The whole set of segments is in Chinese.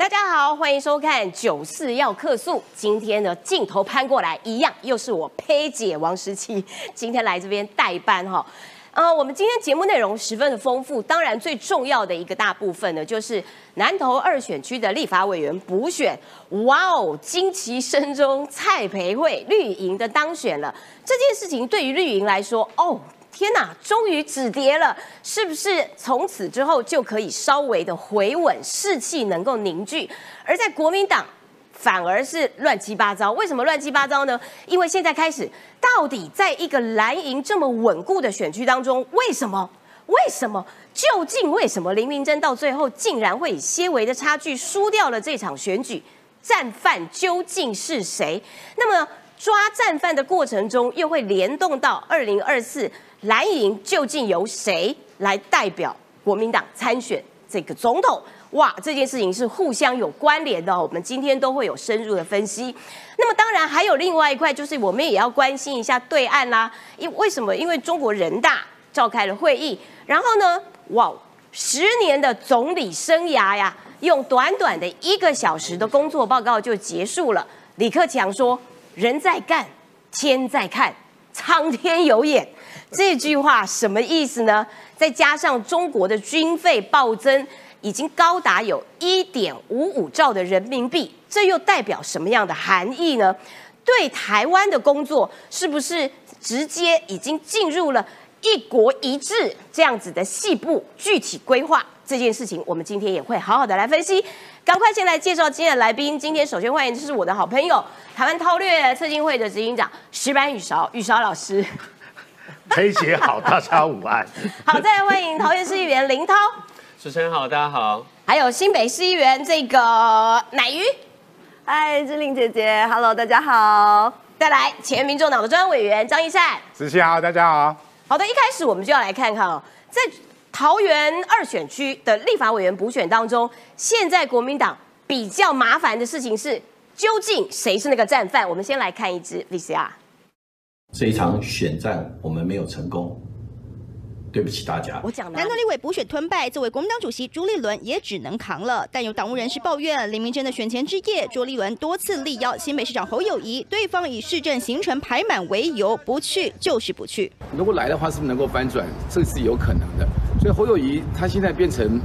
大家好，欢迎收看《九四要客诉》。今天的镜头攀过来，一样又是我佩姐王十七，今天来这边代班哈。呃，我们今天节目内容十分的丰富，当然最重要的一个大部分呢，就是南投二选区的立法委员补选。哇哦，惊奇声中蔡培慧绿营的当选了，这件事情对于绿营来说，哦。天呐，终于止跌了，是不是从此之后就可以稍微的回稳，士气能够凝聚？而在国民党反而是乱七八糟，为什么乱七八糟呢？因为现在开始，到底在一个蓝营这么稳固的选区当中，为什么？为什么？究竟为什么林明珍到最后竟然会以些微的差距输掉了这场选举？战犯究竟是谁？那么抓战犯的过程中，又会联动到二零二四？蓝营究竟由谁来代表国民党参选这个总统？哇，这件事情是互相有关联的。我们今天都会有深入的分析。那么，当然还有另外一块，就是我们也要关心一下对岸啦。因为什么？因为中国人大召开了会议，然后呢，哇，十年的总理生涯呀，用短短的一个小时的工作报告就结束了。李克强说：“人在干，天在看，苍天有眼。”这句话什么意思呢？再加上中国的军费暴增，已经高达有一点五五兆的人民币，这又代表什么样的含义呢？对台湾的工作，是不是直接已经进入了一国一制这样子的细部具体规划？这件事情，我们今天也会好好的来分析。赶快先来介绍今天的来宾。今天首先欢迎就是我的好朋友，台湾韬略策进会的执行长石板宇韶，宇韶老师。裴姐好，大家午安。好，再来欢迎桃园市议员林涛。主持人好，大家好。还有新北市议员这个奶鱼。嗨，志玲姐姐，Hello，大家好。再来前民众党的专委员张一善。主持人好，大家好。好的，一开始我们就要来看看哦，在桃园二选区的立法委员补选当中，现在国民党比较麻烦的事情是，究竟谁是那个战犯？我们先来看一支 VCR。这一场选战我们没有成功，对不起大家。我讲南投立委补选吞败，作为国民党主席朱立伦也只能扛了。但有党务人士抱怨，林明真的选前之夜，朱立伦多次力邀新北市长侯友谊，对方以市政行程排满为由不去，就是不去。如果来的话，是不是能够翻转？这是有可能的。所以侯友谊他现在变成。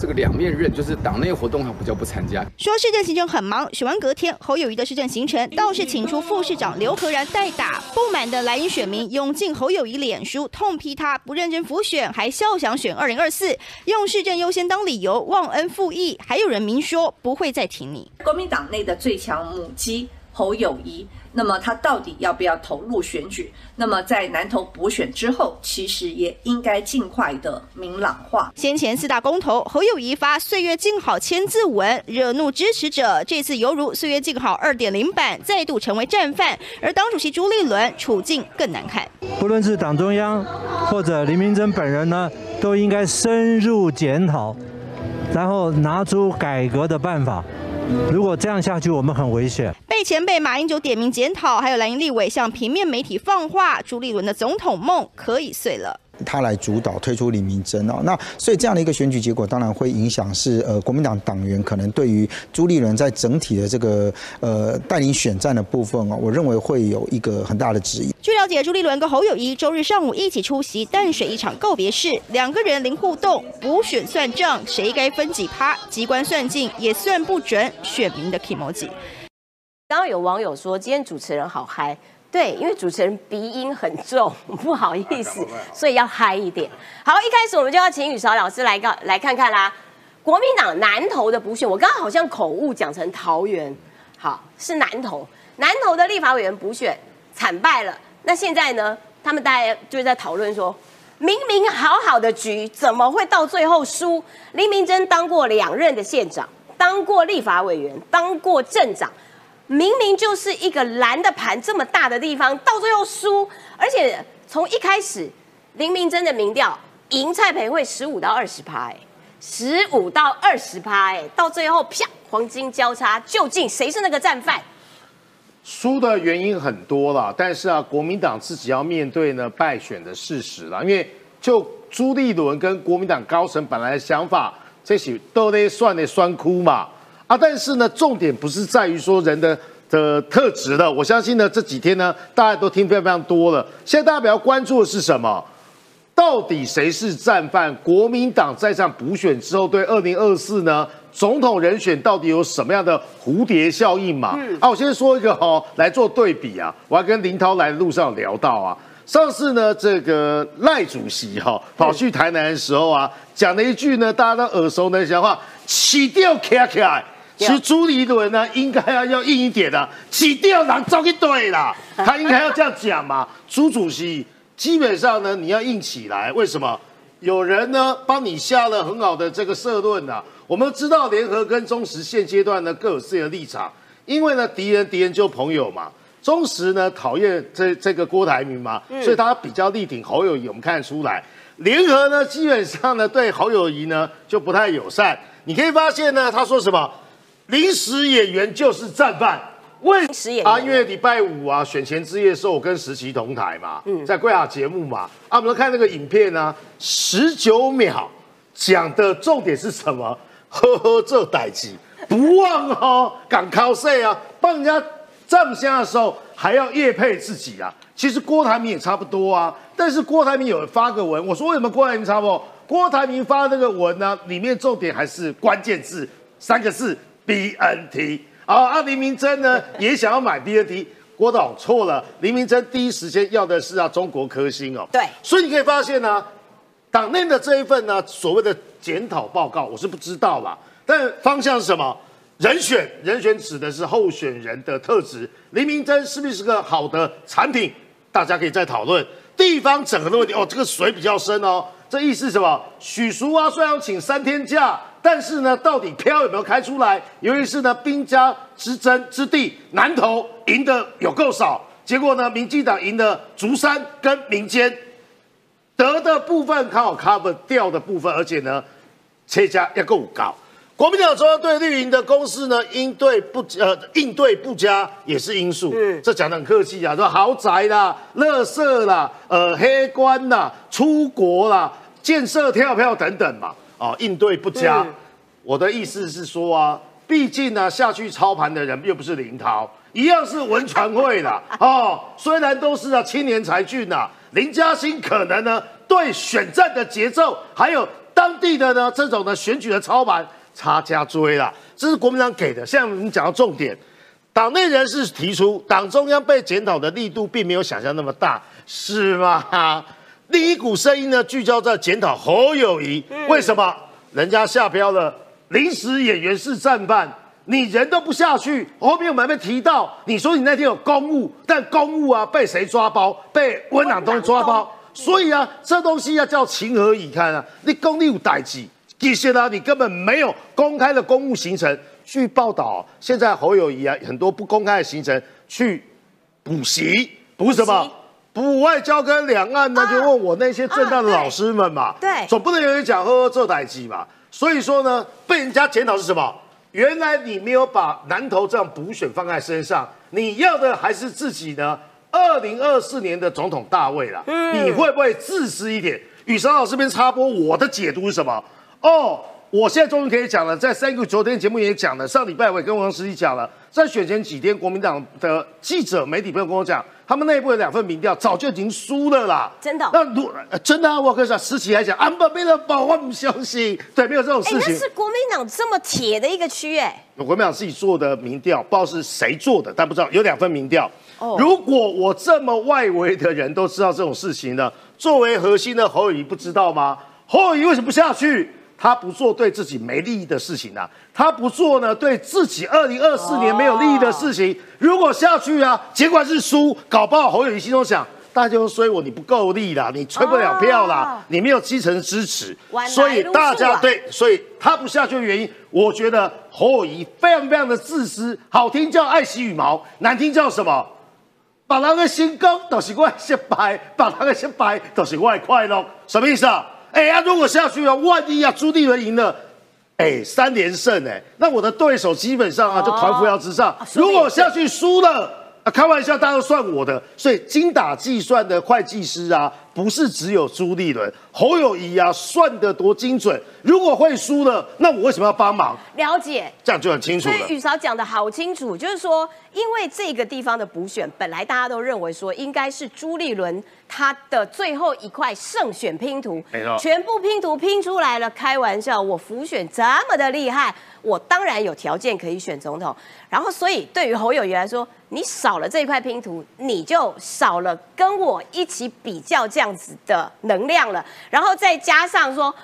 这个两面刃就是党内活动他比较不参加。说市政行程很忙，选完隔天侯友谊的市政行程倒是请出副市长刘和然代打。不满的蓝营选民涌进侯友谊脸书，痛批他不认真辅选，还笑想选二零二四，用市政优先当理由忘恩负义。还有人明说不会再挺你。国民党内的最强母鸡侯友谊。那么他到底要不要投入选举？那么在南投补选之后，其实也应该尽快的明朗化。先前四大公投，侯友谊发“岁月静好”签字文，惹怒支持者。这次犹如“岁月静好”二点零版，再度成为战犯。而党主席朱立伦处境更难看。不论是党中央或者林明珍本人呢，都应该深入检讨，然后拿出改革的办法。如果这样下去，我们很危险。被前辈马英九点名检讨，还有蓝营立委向平面媒体放话，朱立伦的总统梦可以碎了。他来主导推出李明珍哦，那所以这样的一个选举结果，当然会影响是呃国民党党员可能对于朱立伦在整体的这个呃带领选战的部分哦，我认为会有一个很大的质疑。据了解，朱立伦跟侯友谊周日上午一起出席淡水一场告别式，两个人零互动，补选算账，谁该分几趴，机关算尽也算不准选民的 emoji。刚刚有网友说，今天主持人好嗨。对，因为主持人鼻音很重，不好意思，所以要嗨一点。好，一开始我们就要请雨韶老师来告来看看啦。国民党南投的补选，我刚刚好像口误讲成桃园，好是南投，南投的立法委员补选惨败了。那现在呢，他们大家就在讨论说，明明好好的局，怎么会到最后输？林明珍当过两任的县长，当过立法委员，当过镇长。明明就是一个蓝的盘这么大的地方，到最后输，而且从一开始林明真的民调赢蔡培慧十五到二十趴，哎，十五到二十趴，哎，到最后啪黄金交叉，究竟谁是那个战犯？输的原因很多了，但是啊，国民党自己要面对呢败选的事实了，因为就朱立伦跟国民党高层本来的想法，这些都得算得酸哭嘛。啊。但是呢，重点不是在于说人的的特质了。我相信呢，这几天呢，大家都听非常非常多了。现在大家比较关注的是什么？到底谁是战犯？国民党在上补选之后，对二零二四呢总统人选到底有什么样的蝴蝶效应嘛？啊，我先说一个哈，来做对比啊。我还跟林涛来的路上聊到啊，上次呢，这个赖主席哈跑去台南的时候啊，讲了一句呢，大家都耳熟能详话：起掉卡卡。其实朱立伦呢，应该要要硬一点的，起掉人走一对啦，他应该要这样讲嘛。朱主席。基本上呢，你要硬起来。为什么？有人呢帮你下了很好的这个社论呐。我们知道联合跟中实现阶段呢各有自己的立场，因为呢敌人敌人就朋友嘛。中实呢讨厌这这个郭台铭嘛，所以他比较力挺侯友谊。我们看得出来，联合呢基本上呢对侯友谊呢就不太友善。你可以发现呢，他说什么临时演员就是战犯。为啊，因为礼拜五啊，选前之夜的时候，我跟石琪同台嘛，嗯在贵雅节目嘛，啊，我们看那个影片啊，十九秒讲的重点是什么？呵呵，这代机不忘哦，敢靠谁啊？帮人家站下的时候还要夜配自己啊？其实郭台铭也差不多啊，但是郭台铭有发个文，我说为什么郭台铭差不多？郭台铭发那个文呢，里面重点还是关键字三个字 BNT。好，啊，黎明真呢 也想要买 B N T，郭董错了，黎明真第一时间要的是啊中国科兴哦。对，所以你可以发现呢，党内的这一份呢所谓的检讨报告，我是不知道啦，但方向是什么？人选，人选指的是候选人的特质，黎明真是不是个好的产品？大家可以再讨论地方整合的问题哦，这个水比较深哦，这意思是什么？许淑啊，虽然要请三天假。但是呢，到底票有没有开出来？尤其是呢，兵家之争之地，南投赢的有够少，结果呢，民进党赢的竹山跟民间得的部分刚好 cover 掉的部分，而且呢，车价要够高。国民党中央对绿营的攻势呢，应对不呃应对不佳也是因素。嗯，这讲的很客气啊，说豪宅啦、乐色啦、呃黑官啦、出国啦、建设跳票等等嘛。哦，应对不佳。我的意思是说啊，毕竟呢，下去操盘的人又不是林涛，一样是文传会的哦。虽然都是啊青年才俊呐，林嘉欣可能呢对选战的节奏，还有当地的呢这种的选举的操盘差加追了。这是国民党给的。现在我们讲到重点，党内人士提出，党中央被检讨的力度并没有想象那么大，是吗？另一股声音呢，聚焦在检讨侯友谊，为什么人家下标了？临时演员是战犯，你人都不下去。后面我们还没提到，你说你那天有公务，但公务啊被谁抓包？被温朗东抓包。所以啊，这东西要叫情何以堪啊！你公立有代级，其实呢，你根本没有公开的公务行程。据报道，现在侯友谊啊，很多不公开的行程去补习，补什么？补外交跟两岸，那就问我那些正大的老师们嘛。对，总不能有人讲呵呵这台机嘛。所以说呢，被人家检讨是什么？原来你没有把南投这样补选放在身上，你要的还是自己呢？二零二四年的总统大位了，你会不会自私一点？雨生老师边插播，我的解读是什么？哦。我现在终于可以讲了，在三个昨天节目也讲了，上礼拜我也跟王石一讲了，在选前几天，国民党的记者、媒体朋友跟我讲，他们内部有两份民调早就已经输了啦。真的？那如真的啊？我跟你讲，实习来讲，安保被人保，我不相信。对，没有这种事情。那是国民党这么铁的一个区，哎。国民党自己做的民调，不知道是谁做的，但不知道有两份民调。哦。如果我这么外围的人都知道这种事情呢，作为核心的侯友谊不知道吗？侯友谊为什么不下去？他不做对自己没利益的事情啊，他不做呢对自己二零二四年没有利益的事情。如果下去啊，尽管是输，搞不好侯友谊心中想，大家都说我你不够力啦，你吹不了票啦，你没有基层支持，所以大家对，所以他不下去的原因，我觉得侯友谊非常非常的自私，好听叫爱惜羽毛，难听叫什么？把他的成功都是我失败，把他的失败都是我快乐，什么意思啊？哎呀，如果下去了，万一啊朱棣伦赢了，哎三连胜哎，那我的对手基本上啊就团扶摇直上。如果下去输了，啊开玩笑，大家都算我的。所以精打计算的会计师啊，不是只有朱立伦，侯友谊啊，算得多精准。如果会输了，那我为什么要帮忙？了解，这样就很清楚了。所以宇韶讲的好清楚，就是说，因为这个地方的补选，本来大家都认为说应该是朱立伦他的最后一块胜选拼图，没错全部拼图拼出来了。开玩笑，我浮选这么的厉害，我当然有条件可以选总统。然后，所以对于侯友谊来说，你少了这一块拼图，你就少了跟我一起比较这样子的能量了。然后再加上说，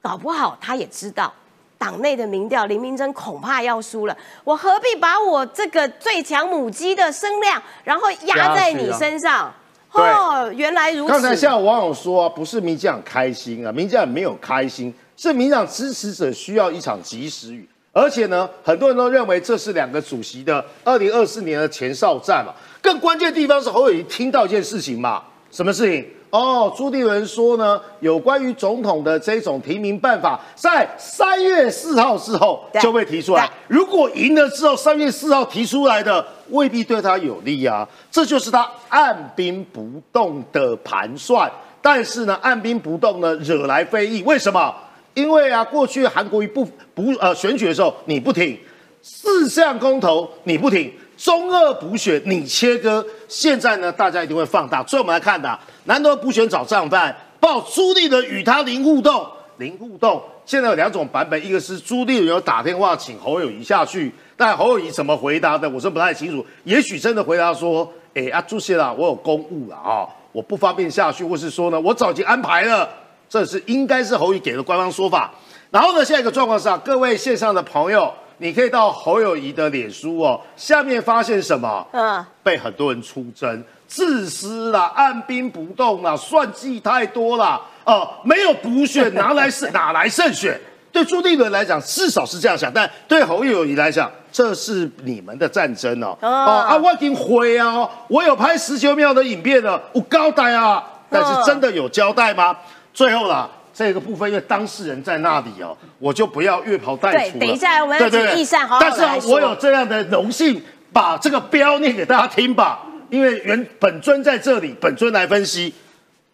搞不好他也知道。党内的民调，林明珍恐怕要输了。我何必把我这个最强母鸡的声量，然后压在你身上？对哦，原来如此。刚才像有网友说啊，不是民进党开心啊，民进党没有开心，是民进党支持者需要一场及时雨。而且呢，很多人都认为这是两个主席的二零二四年的前哨战嘛。更关键的地方是侯友谊听到一件事情嘛，什么事情？哦，朱立伦说呢，有关于总统的这种提名办法，在三月四号之后就会提出来。如果赢了之后，三月四号提出来的未必对他有利啊，这就是他按兵不动的盘算。但是呢，按兵不动呢，惹来非议。为什么？因为啊，过去韩国瑜不不呃选举的时候你不挺，四项公投你不挺，中二补选你切割，现在呢大家一定会放大。所以我们来看的、啊，南投补选找账犯，报朱立伦与他零互动，零互动。现在有两种版本，一个是朱立有打电话请侯友谊下去，但侯友谊怎么回答的，我是不太清楚。也许真的回答说，哎啊朱先啦，我有公务了啊，我不方便下去，或是说呢，我早已经安排了。这是应该是侯友宜给的官方说法。然后呢，下一个状况是啊，各位线上的朋友，你可以到侯友谊的脸书哦，下面发现什么？嗯，被很多人出征，自私啦，按兵不动啦，算计太多啦，哦、没有补选，拿来是哪来胜选？对朱立伦来讲，至少是这样想，但对侯友谊来讲，这是你们的战争哦。哦哦啊，我已经回啊，我有拍十九秒的影片了，我交代啊，但是真的有交代吗？最后啦，这个部分因为当事人在那里哦，我就不要越跑带对出了。等一下我们要对对对请易善好好但是我有这样的荣幸，把这个标念给大家听吧，因为原本尊在这里，本尊来分析。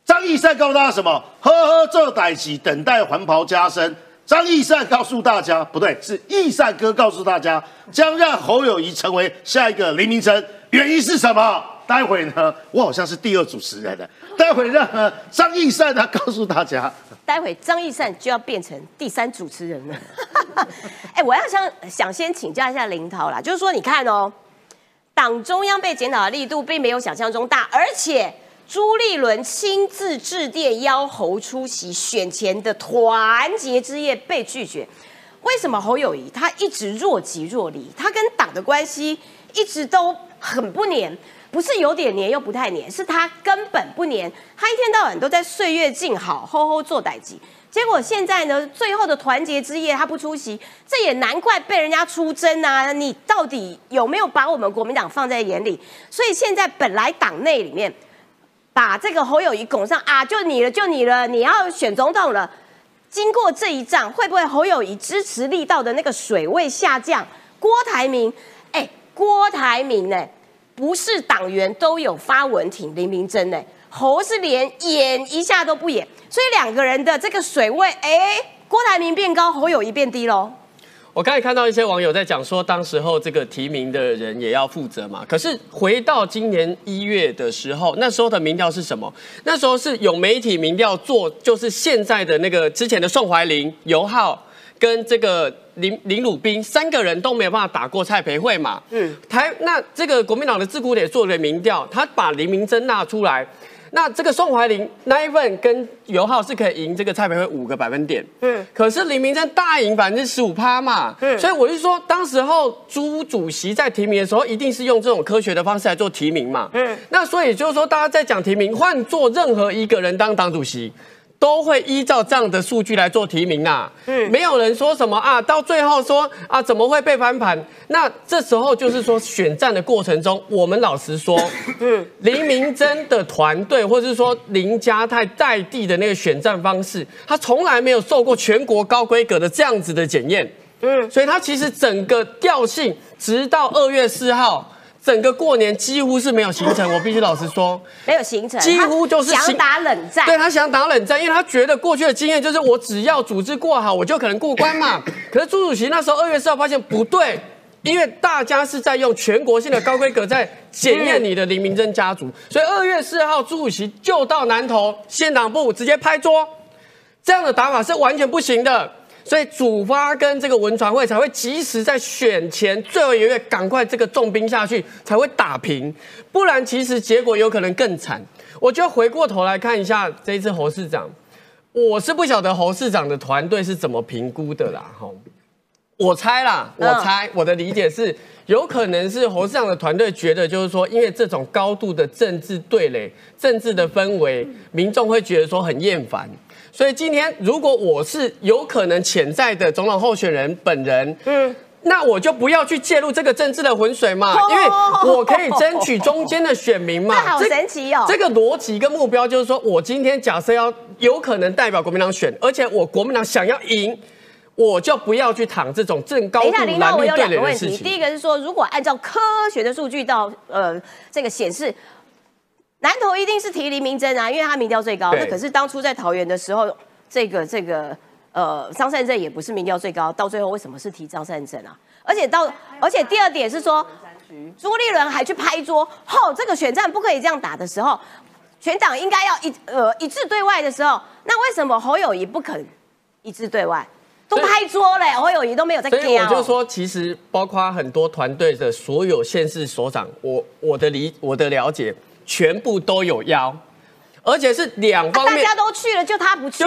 张义善告诉大家什么？呵呵，这歹起，等待黄袍加身。张义善告诉大家，不对，是义善哥告诉大家，将让侯友谊成为下一个黎明真。原因是什么？待会呢，我好像是第二主持人了。待会让张义善他告诉大家。待会张义善就要变成第三主持人了。哎、我要想想先请教一下林涛啦，就是说你看哦，党中央被检讨的力度并没有想象中大，而且朱立伦亲自致电邀侯出席选前的团结之夜被拒绝。为什么侯友谊他一直若即若离？他跟党的关系一直都很不黏，不是有点黏又不太黏，是他根本不黏。他一天到晚都在岁月静好，吼吼做歹机。结果现在呢，最后的团结之夜他不出席，这也难怪被人家出征啊！你到底有没有把我们国民党放在眼里？所以现在本来党内里面把这个侯友谊拱上啊，就你了，就你了，你要选总统了。经过这一仗，会不会侯友谊支持力道的那个水位下降？郭台铭，哎，郭台铭呢，不是党员都有发文挺林明珍呢，侯是连演一下都不演，所以两个人的这个水位，哎，郭台铭变高，侯友谊变低喽。我刚才看到一些网友在讲说，当时候这个提名的人也要负责嘛。可是回到今年一月的时候，那时候的民调是什么？那时候是有媒体民调做，就是现在的那个之前的宋怀林、尤浩跟这个林林鲁宾三个人都没有办法打过蔡培慧嘛。嗯，台那这个国民党的自古也做了民调，他把林明珍纳出来。那这个宋怀林那一份跟尤浩是可以赢这个蔡培慧五个百分点，嗯，可是林明珍大赢百分之十五趴嘛，嗯，所以我就说，当时候朱主席在提名的时候，一定是用这种科学的方式来做提名嘛，嗯，那所以就是说，大家在讲提名，换做任何一个人当党主席。都会依照这样的数据来做提名啊、嗯，没有人说什么啊，到最后说啊怎么会被翻盘？那这时候就是说选战的过程中，我们老实说，嗯，林明珍的团队或者是说林家泰在地的那个选战方式，他从来没有受过全国高规格的这样子的检验，嗯，所以他其实整个调性，直到二月四号。整个过年几乎是没有行程，我必须老实说，没有行程，几乎就是想打冷战。对他想打冷战，因为他觉得过去的经验就是我只要组织过好，我就可能过关嘛。可是朱主席那时候二月四号发现不对，因为大家是在用全国性的高规格在检验你的林明珍家族，所以二月四号朱主席就到南投县党部直接拍桌，这样的打法是完全不行的。所以主发跟这个文传会才会及时在选前最后一个月赶快这个重兵下去，才会打平，不然其实结果有可能更惨。我就回过头来看一下这一次侯市长，我是不晓得侯市长的团队是怎么评估的啦，哈。我猜啦，我猜我的理解是，有可能是侯市长的团队觉得，就是说，因为这种高度的政治对垒、政治的氛围，民众会觉得说很厌烦。所以今天如果我是有可能潜在的总统候选人本人，嗯，那我就不要去介入这个政治的浑水嘛，因为我可以争取中间的选民嘛。这好神奇哦！这个逻辑跟目标就是说，我今天假设要有可能代表国民党选，而且我国民党想要赢。我就不要去躺这种正高度蓝绿对垒的事情。第一个是说，如果按照科学的数据到呃这个显示，南投一定是提黎明真啊，因为他民调最高。那可是当初在桃园的时候，这个这个呃张善政也不是民调最高，到最后为什么是提张善政啊？而且到而且第二点是说，朱立伦还去拍桌，吼这个选战不可以这样打的时候，全党应该要一呃一致对外的时候，那为什么侯友谊不肯一致对外？都拍桌嘞，侯友谊都没有在。所以我就说，其实包括很多团队的所有县市所长，我我的理我的了解，全部都有腰，而且是两方面。大家都去了，就他不去。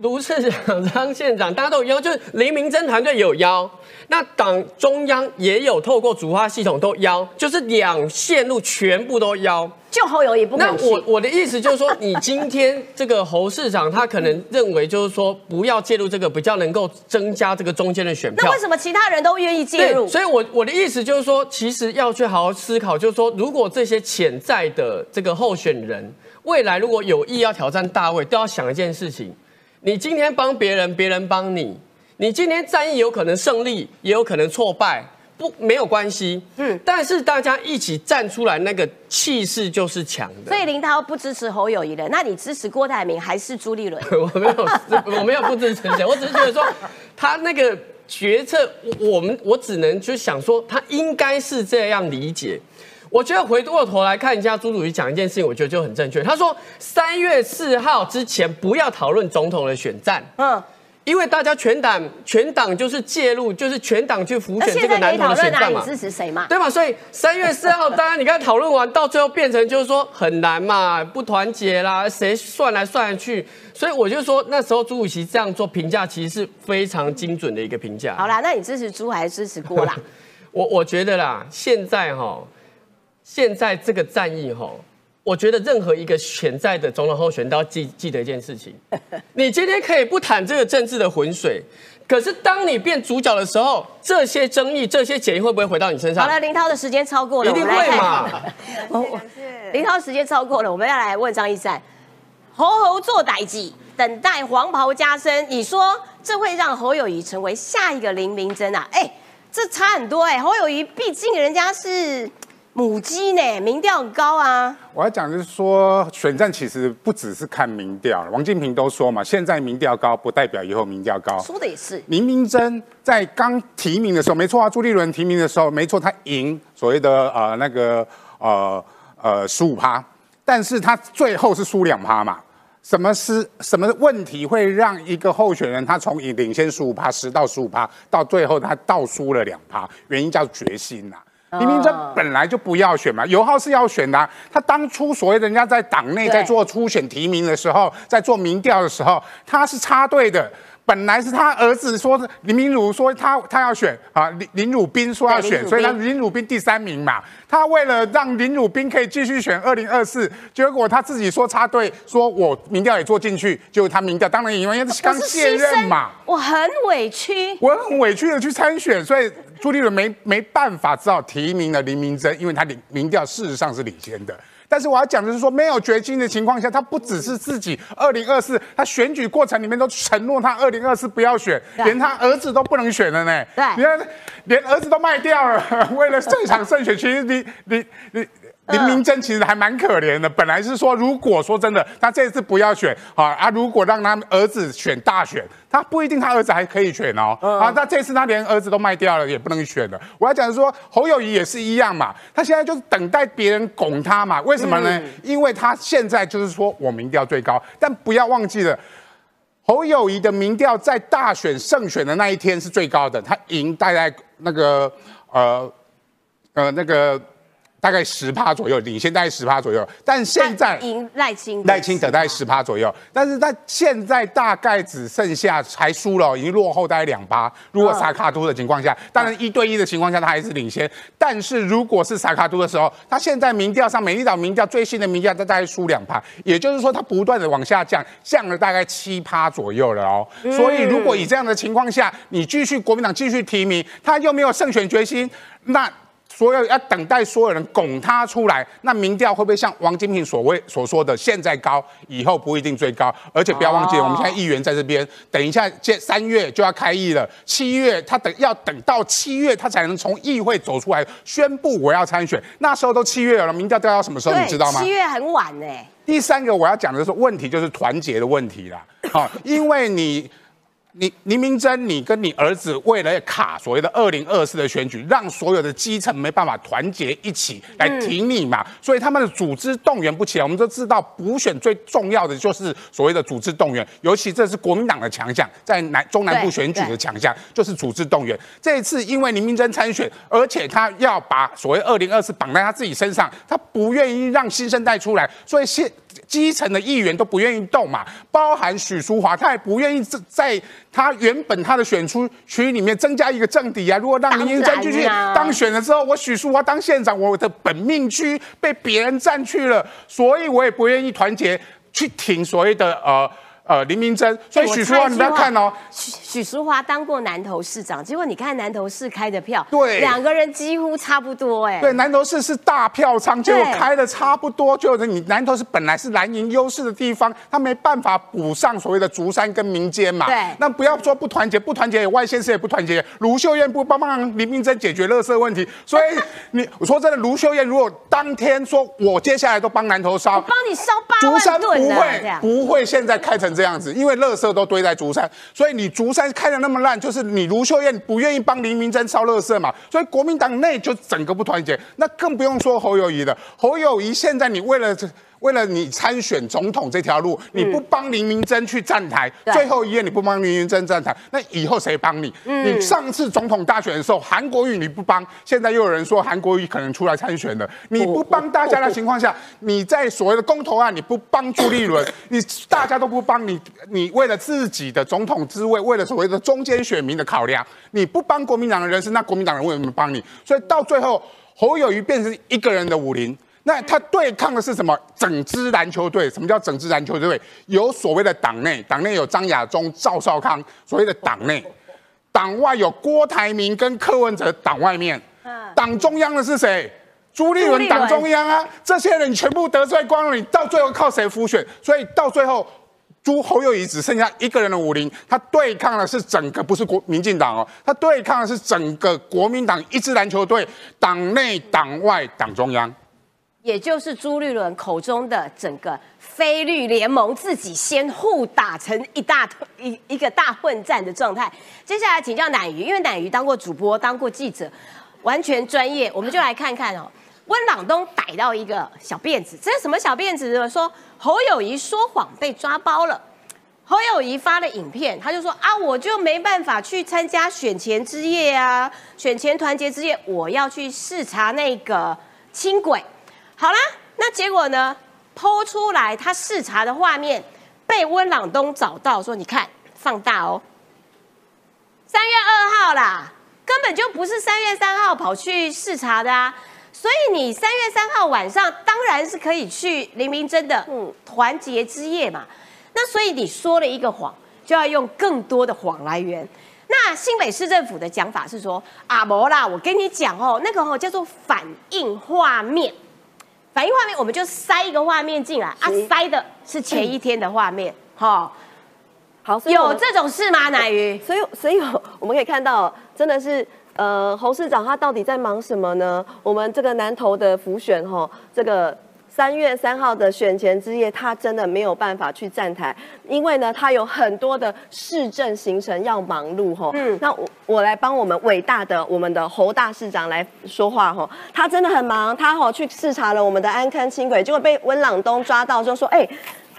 卢市长、张县长，大家都有邀，就是黎明珍团队有邀。那党中央也有透过主化系统都邀，就是两线路全部都邀。就侯友也不那我我的意思就是说，你今天这个侯市长他可能认为就是说不要介入这个，比较能够增加这个中间的选票。那为什么其他人都愿意介入？所以，我我的意思就是说，其实要去好好思考，就是说，如果这些潜在的这个候选人未来如果有意要挑战大位，都要想一件事情：你今天帮别人，别人帮你；你今天战役有可能胜利，也有可能挫败。不没有关系，嗯，但是大家一起站出来，那个气势就是强的。所以林涛不支持侯友谊的，那你支持郭台铭还是朱立伦？我没有，我没有不支持谁，我只是觉得说他那个决策，我们我只能就想说他应该是这样理解。我觉得回过头来看一下朱主席讲一件事情，我觉得就很正确。他说三月四号之前不要讨论总统的选战，嗯。因为大家全党全党就是介入，就是全党去浮选这个南投的选战嘛，支持谁嘛？对嘛？所以三月四号，当然你看讨论完，到最后变成就是说很难嘛，不团结啦，谁算来算去？所以我就说那时候朱主席这样做评价，其实是非常精准的一个评价。好啦，那你支持朱还是支持郭啦？我我觉得啦，现在哈，现在这个战役哈。我觉得任何一个潜在的总统候选人都要记记得一件事情：你今天可以不谈这个政治的浑水，可是当你变主角的时候，这些争议、这些解议会不会回到你身上？好了，林涛的时间超过了，一定会嘛？林涛时间超过了，我们要来问张一善：侯侯做歹计，等待黄袍加身，你说这会让侯友谊成为下一个林明珍啊？哎，这差很多哎！侯友谊毕竟人家是。母鸡呢？民调很高啊！我要讲就是说，选战其实不只是看民调。王金平都说嘛，现在民调高不代表以后民调高。说的也是。林明珍在刚提名的时候，没错啊，朱立伦提名的时候，没错，他赢所谓的呃那个呃呃十五趴，但是他最后是输两趴嘛。什么是什么问题会让一个候选人他从领领先十五趴十到十五趴，到最后他倒输了两趴？原因叫决心呐。林明这本来就不要选嘛，尤浩是要选的。他当初所谓人家在党内在做初选提名的时候，在做民调的时候，他是插队的。本来是他儿子说林明儒说他他要选啊，林林汝斌说要选，所以他林汝斌第三名嘛。他为了让林汝斌可以继续选二零二四，结果他自己说插队，说我民调也做进去，结果他民调当然因为刚卸任嘛，我很委屈，我很委屈的去参选，所以朱立伦没没办法，只好提名了林明珍，因为他民民调事实上是领先的。但是我要讲的是说，没有决心的情况下，他不只是自己二零二四，他选举过程里面都承诺他二零二四不要选，连他儿子都不能选了呢。对，你看，连儿子都卖掉了，为了这场胜选，其实你你你。林明珍其实还蛮可怜的，本来是说，如果说真的，他这次不要选啊啊，如果让他儿子选大选，他不一定他儿子还可以选哦啊，那这次他连儿子都卖掉了，也不能选了。我要讲说，侯友谊也是一样嘛，他现在就是等待别人拱他嘛，为什么呢？因为他现在就是说我民调最高，但不要忘记了，侯友谊的民调在大选胜选的那一天是最高的，他赢大概那个呃呃那个。大概十趴左右，领先大概十趴左右，但现在赢赖清赖清德大概十趴左右，但是他现在大概只剩下才输了，已经落后大概两趴。如果萨卡都的情况下，当然一对一的情况下他还是领先，但是如果是萨卡都的时候，他现在民调上美丽岛民调最新的民调他大概输两趴，也就是说他不断的往下降，降了大概七趴左右了哦。所以如果以这样的情况下，你继续国民党继续提名，他又没有胜选决心，那。所有要等待所有人拱他出来，那民调会不会像王金平所谓所说的现在高，以后不一定最高？而且不要忘记，我们现在议员在这边，等一下这三月就要开议了，七月他等要等到七月，他才能从议会走出来宣布我要参选。那时候都七月了，民调调到什么时候？你知道吗？七月很晚呢。第三个我要讲的是问题，就是团结的问题啦。好，因为你。你林明珍，你跟你儿子为了卡所谓的二零二四的选举，让所有的基层没办法团结一起来挺你嘛，所以他们的组织动员不起来。我们都知道，补选最重要的就是所谓的组织动员，尤其这是国民党的强项，在南中南部选举的强项就是组织动员。这一次因为林明珍参选，而且他要把所谓二零二四绑在他自己身上，他不愿意让新生代出来，所以现基层的议员都不愿意动嘛，包含许淑华，他也不愿意在在。他原本他的选出区里面增加一个政敌啊，如果让林英珍继续当选了之后，我许淑华当县长，我的本命区被别人占去了，所以我也不愿意团结去挺所谓的呃。呃，林明珍，所以许淑华，你不要看哦。许许淑华当过南投市长，结果你看南投市开的票，对，两个人几乎差不多，哎，对，南投市是大票仓，结果开的差不多，就是你南投市本来是蓝营优势的地方，他没办法补上所谓的竹山跟民间嘛。对，那不要说不团结，不团结，外县市也不团结。卢秀燕不帮忙林明珍解决垃圾问题，所以 你我说真的，卢秀燕如果当天说我接下来都帮南投烧，帮你烧八万吨不会不会现在开成。这样子，因为垃圾都堆在竹山，所以你竹山开的那么烂，就是你卢秀燕不愿意帮林明珍烧垃圾嘛，所以国民党内就整个不团结，那更不用说侯友谊了。侯友谊现在你为了这。为了你参选总统这条路，你不帮林明珍去站台，最后一页你不帮林明珍站台，那以后谁帮你？你上次总统大选的时候，韩国瑜你不帮，现在又有人说韩国瑜可能出来参选了，你不帮大家的情况下，你在所谓的公投案你不帮朱立伦，你大家都不帮你，你为了自己的总统之位，为了所谓的中间选民的考量，你不帮国民党的人士，那国民党人为什么帮你？所以到最后，侯友谊变成一个人的武林。那他对抗的是什么？整支篮球队？什么叫整支篮球队？有所谓的党内，党内有张亚中、赵少康，所谓的党内；党外有郭台铭跟柯文哲，党外面。党中央的是谁？朱立伦，党中央啊！这些人全部得罪光了，你到最后靠谁复选？所以到最后，朱侯友谊只剩下一个人的武林，他对抗的是整个，不是国民进党哦，他对抗的是整个国民党一支篮球队，党内、党外、党中央。也就是朱立伦口中的整个非绿联盟自己先互打成一大一一个大混战的状态。接下来请教奶鱼，因为奶鱼当过主播，当过记者，完全专业。我们就来看看哦，温朗东逮到一个小辫子，这是什么小辫子？说侯友谊说谎被抓包了。侯友谊发了影片，他就说啊，我就没办法去参加选前之夜啊，选前团结之夜，我要去视察那个轻轨。好啦，那结果呢？剖出来他视察的画面被温朗东找到，说：“你看，放大哦，三月二号啦，根本就不是三月三号跑去视察的啊！所以你三月三号晚上当然是可以去林明真的团结之夜嘛。那所以你说了一个谎，就要用更多的谎来圆。那新北市政府的讲法是说：啊，摩啦，我跟你讲哦，那个哦叫做反应画面。”反应画面我们就塞一个画面进来啊，塞的是前一天的画面，哈。好，有这种事吗？奶鱼？所以，所以我们可以看到，真的是，呃，侯市长他到底在忙什么呢？我们这个南投的浮选，哈，这个三月三号的选前之夜，他真的没有办法去站台，因为呢，他有很多的市政行程要忙碌，吼。嗯。那我我来帮我们伟大的我们的侯大市长来说话，吼，他真的很忙，他吼去视察了我们的安坑轻轨，结果被温朗东抓到，就说，哎。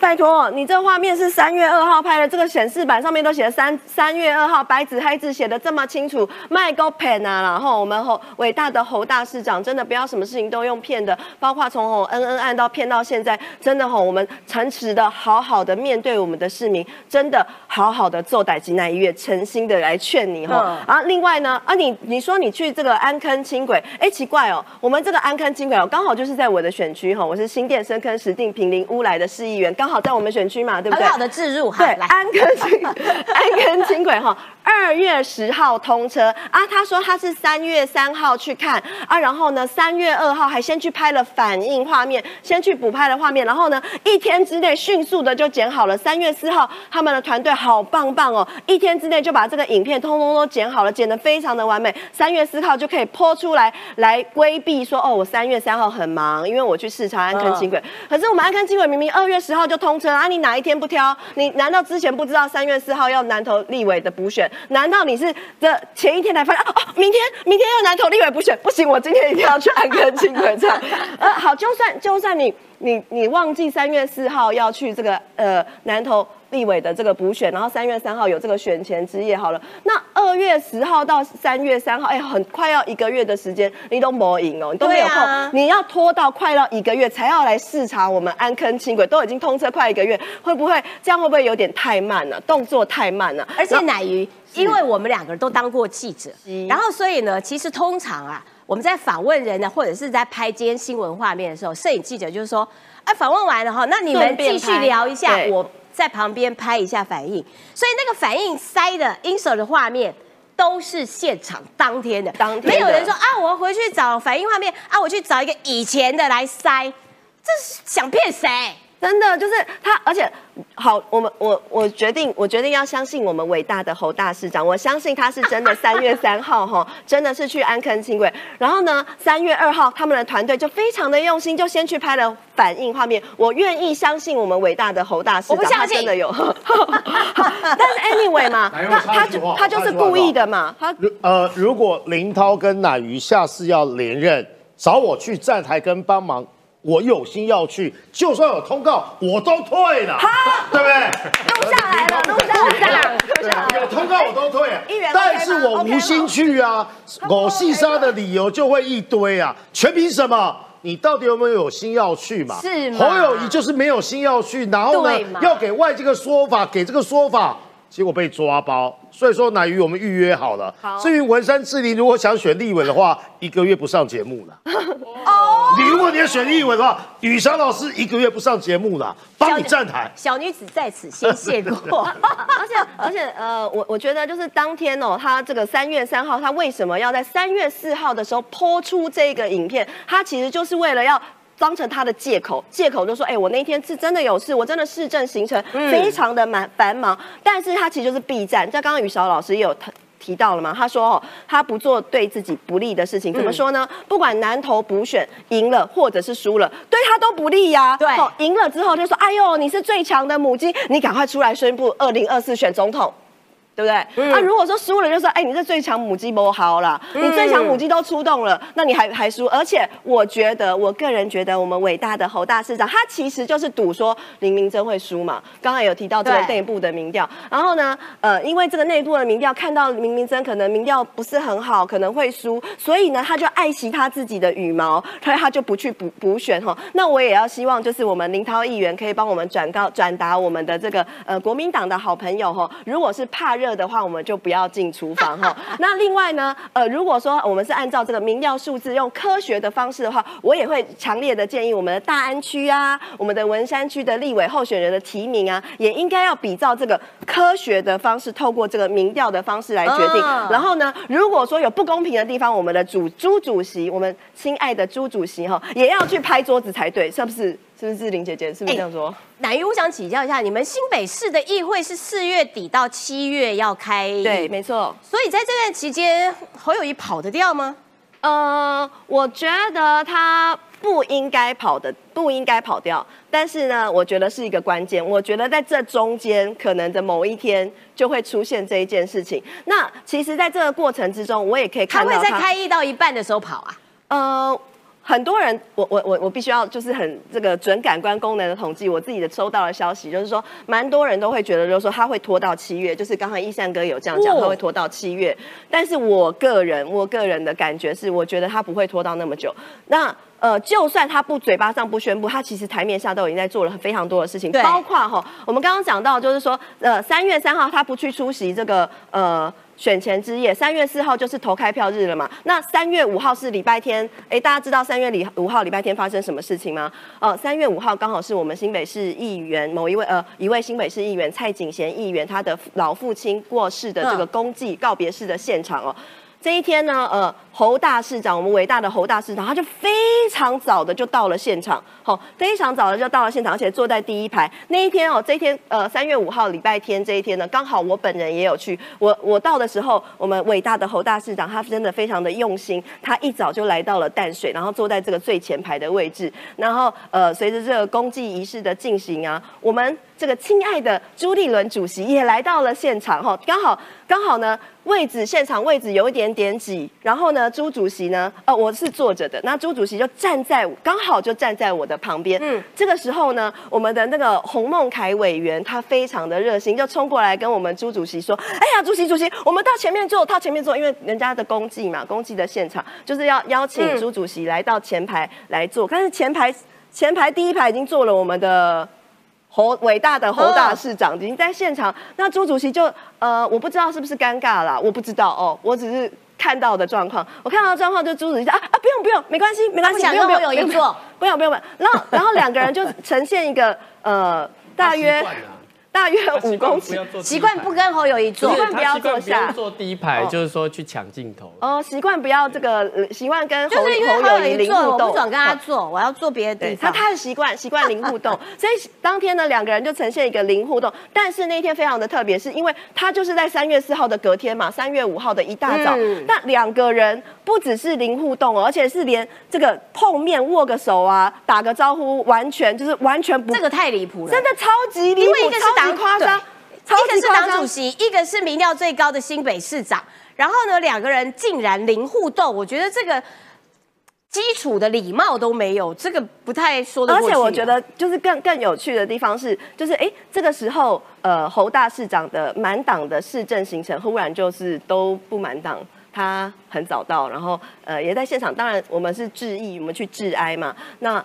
拜托，你这画面是三月二号拍的，这个显示板上面都写了三三月二号，白纸黑字写的这么清楚，卖个 pen 啊！然后我们侯伟大的侯大市长，真的不要什么事情都用骗的，包括从吼恩恩案到骗到现在，真的吼我们诚实的好好的面对我们的市民，真的好好的做歹吉奈医院，诚心的来劝你哈。啊，另外呢，啊你你说你去这个安坑轻轨，哎奇怪哦，我们这个安坑轻轨哦，刚好就是在我的选区哈，我是新店深坑石碇平林乌来的市议员，刚。好，在我们选区嘛，对不对？很好的置入，对，安坑轻 安坑轻轨哈，二月十号通车啊。他说他是三月三号去看啊，然后呢，三月二号还先去拍了反应画面，先去补拍了画面，然后呢，一天之内迅速的就剪好了。三月四号，他们的团队好棒棒哦，一天之内就把这个影片通通都剪好了，剪得非常的完美。三月四号就可以泼出来，来规避说哦，我三月三号很忙，因为我去视察安坑轻轨。可是我们安坑轻轨明明二月十号就。通车啊！你哪一天不挑？你难道之前不知道三月四号要南投立委的补选？难道你是这前一天才发现？哦，明天明天要南投立委补选，不行，我今天一定要去安坑轻轨站。呃，好，就算就算你你你忘记三月四号要去这个呃南投。立委的这个补选，然后三月三号有这个选前之夜，好了，那二月十号到三月三号，哎，很快要一个月的时间，你都没赢哦，你都没有空，你要拖到快到一个月才要来视察我们安坑轻轨，都已经通车快一个月，会不会这样会不会有点太慢了？动作太慢了，而且乃鱼，因为我们两个人都当过记者，然后所以呢，其实通常啊，我们在访问人呢，或者是在拍今天新闻画面的时候，摄影记者就是说，哎，访问完了哈，那你们继续聊一下我。在旁边拍一下反应，所以那个反应塞的 insert 的画面都是现场当天的，当天没有人说啊，我要回去找反应画面啊，我去找一个以前的来塞，这是想骗谁？真的就是他，而且好，我们我我决定，我决定要相信我们伟大的侯大市长，我相信他是真的。三月三号哈，真的是去安坑轻轨，然后呢，三月二号他们的团队就非常的用心，就先去拍了反应画面。我愿意相信我们伟大的侯大市长，他真的有。但是 anyway 嘛，他他他就是故意的嘛。他呃，如果林涛跟乃瑜下次要连任，找我去站台跟帮忙。我有心要去，就算有通告，我都退了，对不对？录下来了，录下来了，对，有通告我都退。但是我无心去啊，我细沙的理由就会一堆啊，全凭什么？你到底有没有有心要去嘛？是侯友谊就是没有心要去，然后呢，要给外界个说法，给这个说法。结果被抓包，所以说乃于我们预约好了。至于文山志林，如果想选立委的话，一个月不上节目了。哦，你如果你要选立委的话，雨翔老师一个月不上节目了，帮你站台。小女子在此先谢过。而且而且呃，我我觉得就是当天哦，他这个三月三号，他为什么要在三月四号的时候抛出这个影片？他其实就是为了要。当成他的借口，借口就说：“哎，我那天是真的有事，我真的市政行程非常的蛮繁忙。”但是他其实就是避战。在刚刚雨韶老师也有提提到了嘛，他说：“哦，他不做对自己不利的事情。怎么说呢？不管南投补选赢了或者是输了，对他都不利呀。对，赢了之后就说：‘哎呦，你是最强的母鸡，你赶快出来宣布二零二四选总统。’”对不对？啊，如果说输了，就说哎，你这最强母鸡不好了，你最强母鸡都出动了，那你还还输？而且我觉得，我个人觉得，我们伟大的侯大市长，他其实就是赌说林明珍会输嘛。刚才有提到这个内部的民调，然后呢，呃，因为这个内部的民调看到林明珍可能民调不是很好，可能会输，所以呢，他就爱惜他自己的羽毛，所以他就不去补补选哈。那我也要希望，就是我们林涛议员可以帮我们转告转达我们的这个呃国民党的好朋友哈，如果是怕。热的话，我们就不要进厨房哈。那另外呢，呃，如果说我们是按照这个民调数字用科学的方式的话，我也会强烈的建议我们的大安区啊，我们的文山区的立委候选人的提名啊，也应该要比照这个科学的方式，透过这个民调的方式来决定。嗯然后呢，如果说有不公平的地方，我们的主朱主席，我们亲爱的朱主席哈，也要去拍桌子才对，是不是？是不是林姐姐？是不是这样说？乃玉，我想请教一下，你们新北市的议会是四月底到七月要开，对，，没错。所以在这段期间，侯友谊跑得掉吗？呃，我觉得他不应该跑的，不应该跑掉。但是呢，我觉得是一个关键。我觉得在这中间，可能的某一天就会出现这一件事情。那其实，在这个过程之中，我也可以他看到他会在开议到一半的时候跑啊？呃，很多人，我我我我必须要就是很这个准感官功能的统计，我自己的收到的消息就是说，蛮多人都会觉得就是说他会拖到七月，就是刚才一善哥有这样讲，哦他会拖到七月。但是我个人我个人的感觉是，我觉得他不会拖到那么久。那呃，就算他不嘴巴上不宣布，他其实台面下都已经在做了非常多的事情，包括哈，我们刚刚讲到就是说，呃，三月三号他不去出席这个呃。选前之夜，三月四号就是投开票日了嘛。那三月五号是礼拜天，哎，大家知道三月里五号礼拜天发生什么事情吗？呃，三月五号刚好是我们新北市议员某一位呃一位新北市议员蔡景贤议员他的老父亲过世的这个嗯公祭告别式的现场哦。这一天呢，呃，侯大市长，我们伟大的侯大市长，他就非常早的就到了现场，好、非常早的就到了现场，而且坐在第一排。那一天哦，这一天，呃，三月五号礼拜天这一天呢，刚好我本人也有去。我我到的时候，我们伟大的侯大市长他真的非常的用心，他一早就来到了淡水，然后坐在这个最前排的位置，然后呃，随着这个公祭仪式的进行啊，我们这个亲爱的朱立伦主席也来到了现场哈，刚好刚好呢，位置现场位置有一点点挤，然后呢，朱主席呢，呃，我是坐着的，那朱主席就站在刚好就站在我的旁边，嗯，这个时候呢，我们的那个洪孟凯委员他非常的热心，就冲过来跟我们朱主席说，哎呀，主席主席，我们到前面坐，到前面坐，因为人家的公祭嘛，公祭的现场就是要邀请嗯。朱主席来到前排来坐，但是前排前排第一排已经坐了我们的。侯伟大的侯大市长已经在现场，那朱主席就呃，我不知道是不是尴尬啦，我不知道哦，我只是看到的状况，我看到的状况就朱主席啊啊，不用不用，没关系没关系，不用不用不用坐不用不用不用，然后然后两个人就呈现一个呃大约大约五公尺，习惯不跟侯友谊坐习，惯不要坐下不用坐第一排，哦。就是说去抢镜头。哦，习惯不要这个呃习惯跟侯友谊零互动，我不准跟他哦。坐，我要坐别的地方。他。他的习惯习惯零互动，所以当天呢两个人就呈现一个零互动。但是那一天非常的特别，是因为他就是在三月四号的隔天嘛，三月五号的一大早，嗯。那两个人不只是零互动哦，而且是连这个碰面握个手啊，打个招呼，完全就是完全不这个太离谱了，真的超级离谱，因为一个是超级党夸张一个是党主席，一个是民调最高的新北市长，然后呢，两个人竟然零互动，我觉得这个基础的礼貌都没有，这个不太说得过去。而且我觉得就是更更有趣的地方是，就是哎，这个时候呃，侯大市长的满党的市政行程忽然就是都不满党。他很早到，然后呃也在现场。当然，我们是致意，我们去致哀嘛。那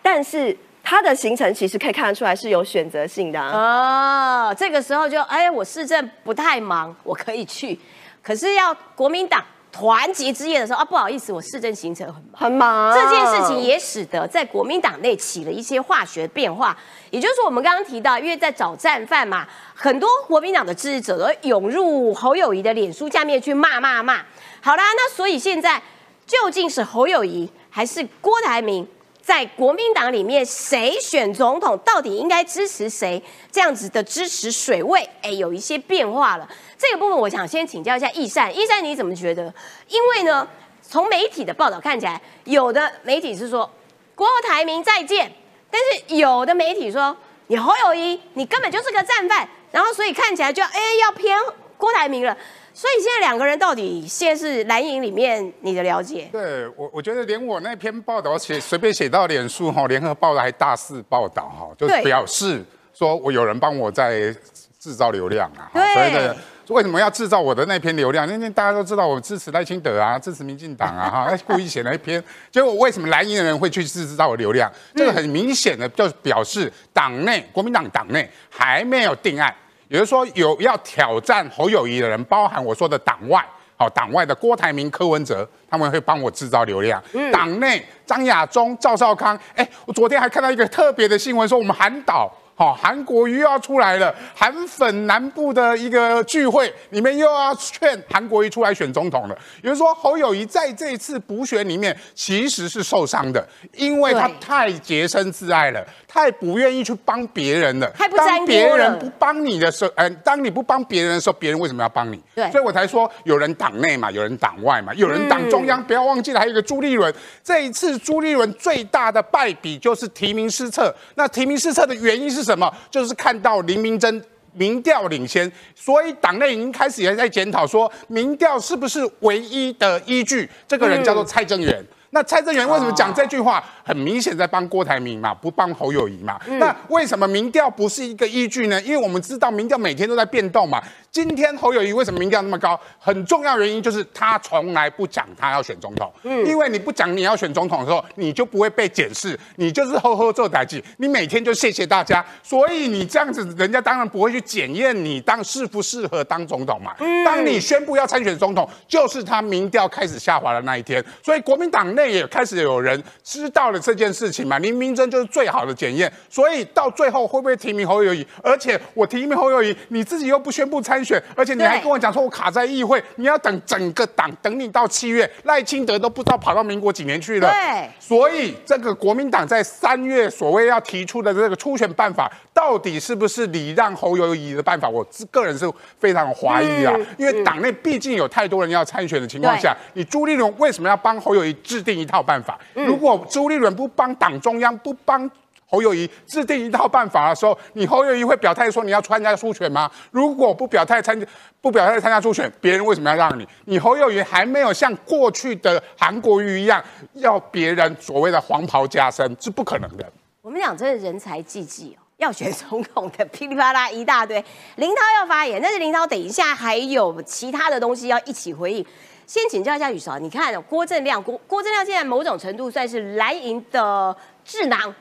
但是他的行程其实可以看得出来是有选择性的、啊。哦，这个时候就哎，我市政不太忙，我可以去。可是要国民党团结之夜的时候啊，不好意思，我市政行程很忙。很忙，这件事情也使得在国民党内起了一些化学变化，也就是说，我们刚刚提到，因为在找战犯嘛，很多国民党的支持者都涌入侯友谊的脸书下面去骂骂骂。好啦，那所以现在究竟是侯友谊还是郭台铭？在国民党里面，谁选总统，到底应该支持谁？这样子的支持水位，哎，有一些变化了。这个部分，我想先请教一下易善，易善你怎么觉得？因为呢，从媒体的报道看起来，有的媒体是说郭台铭再见，但是有的媒体说你侯友谊，你根本就是个战犯，然后所以看起来就哎要偏郭台铭了。所以现在两个人到底现在是蓝营里面你的了解？对我，我觉得连我那篇报道写随便写到脸书哈，联合报的还大肆报道哈，就对表示说我有人帮我在制造流量啊，哈对所以呢，为什么要制造我的那篇流量？因为大家都知道我支持赖清德啊，支持民进党啊，哈，故意写了一篇，结果为什么蓝营的人会去制造我流量？这个很明显的就表示党内国民党党内还没有定案。也就是说有要挑战侯友谊的人，包含我说的党外，好党外的郭台铭、柯文哲，他们会帮我制造流量。党内张亚中、赵少康，哎，我昨天还看到一个特别的新闻，说我们韩导。好，韩国瑜又要出来了，韩粉南部的一个聚会你们又要劝韩国瑜出来选总统了。也就是说，侯友谊在这一次补选里面其实是受伤的，因为他太洁身自爱了，太不愿意去帮别人了。太不当别人不帮你的时候，呃，当你不帮别人的时候，别人为什么要帮你？对，所以我才说有人党内嘛，有人党外嘛，有人党中央。不要忘记了，还有一个朱立伦。这一次朱立伦最大的败笔就是提名失策。那提名失策的原因是？什么？就是看到林明珍民调领先，所以党内已经开始也在检讨，说民调是不是唯一的依据？这个人叫做蔡正元。那蔡正元为什么讲这句话？很明显在帮郭台铭嘛，不帮侯友谊嘛。那为什么民调不是一个依据呢？因为我们知道民调每天都在变动嘛。今天侯友谊为什么民调那么高？很重要原因就是他从来不讲他要选总统。嗯，因为你不讲你要选总统的时候，你就不会被检视，你就是呵呵做代记，你每天就谢谢大家，所以你这样子，人家当然不会去检验你当适不适合当总统嘛。嗯，当你宣布要参选总统，就是他民调开始下滑的那一天。所以国民党内也开始有人知道了这件事情嘛。林明珍就是最好的检验。所以到最后会不会提名侯友谊？而且我提名侯友谊，你自己又不宣布参。选，而且你还跟我讲说，我卡在议会，你要等整个党等你到七月，赖清德都不知道跑到民国几年去了。对，所以这个国民党在三月所谓要提出的这个初选办法，到底是不是礼让侯友谊的办法？我个人是非常怀疑啊，因为党内毕竟有太多人要参选的情况下，你朱立伦为什么要帮侯友谊制定一套办法？如果朱立伦不帮党中央，不帮。侯友谊制定一套办法的时候，你侯友谊会表态说你要参加初选吗？如果不表态参加，不表态参加初选，别人为什么要让你？你侯友谊还没有像过去的韩国瑜一样，要别人所谓的黄袍加身，是不可能的。我们讲真的人才济济哦，要选总统的噼里啪啦一大堆。林涛要发言，但是林涛等一下还有其他的东西要一起回应。先请教一下雨韶，你看郭正亮，郭郭正亮现在某种程度算是蓝营的智囊。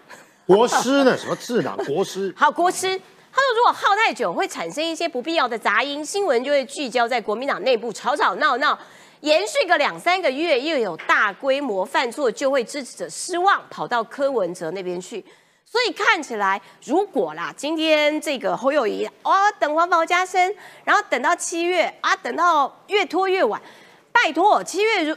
国师呢？什么智囊？国师 好，国师。他说，如果耗太久，会产生一些不必要的杂音，新闻就会聚焦在国民党内部吵吵闹闹，延续个两三个月，又有大规模犯错，就会支持者失望，跑到柯文哲那边去。所以看起来，如果啦，今天这个侯友谊哦，等黄袍加身，然后等到七月啊，等到越拖越晚，拜托，七月如。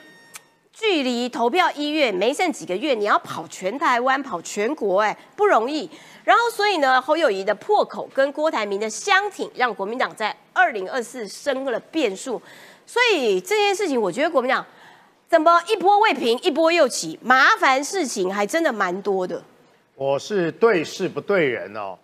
距离投票一月没剩几个月，你要跑全台湾、跑全国，哎，不容易。然后，所以呢，侯友谊的破口跟郭台铭的相挺，让国民党在二零二四生了变数。所以这件事情，我觉得国民党怎么一波未平，一波又起，麻烦事情还真的蛮多的。我是对事不对人哦。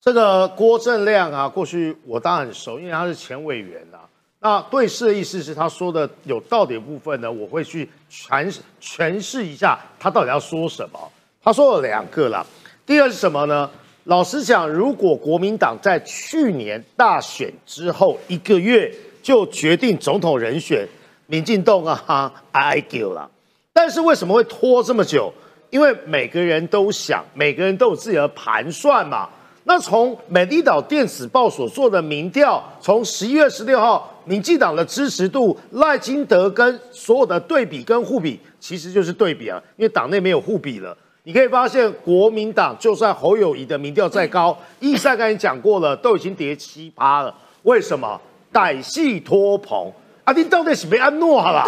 这个郭正亮啊，过去我当然很熟，因为他是前委员呐。那对视的意思是他说的有道理的部分呢，我会去诠诠释一下他到底要说什么。他说了两个啦，第二是什么呢？老实讲，如果国民党在去年大选之后一个月就决定总统人选，民进党啊，I give 了。但是为什么会拖这么久？因为每个人都想，每个人都有自己的盘算嘛。那从美丽岛电子报所做的民调，从十一月十六号。民进党的支持度，赖金德跟所有的对比跟互比，其实就是对比啊，因为党内没有互比了。你可以发现，国民党就算侯友谊的民调再高，易赛刚才讲过了，都已经跌七八了。为什么？歹戏拖棚啊！你到底是被安诺好了？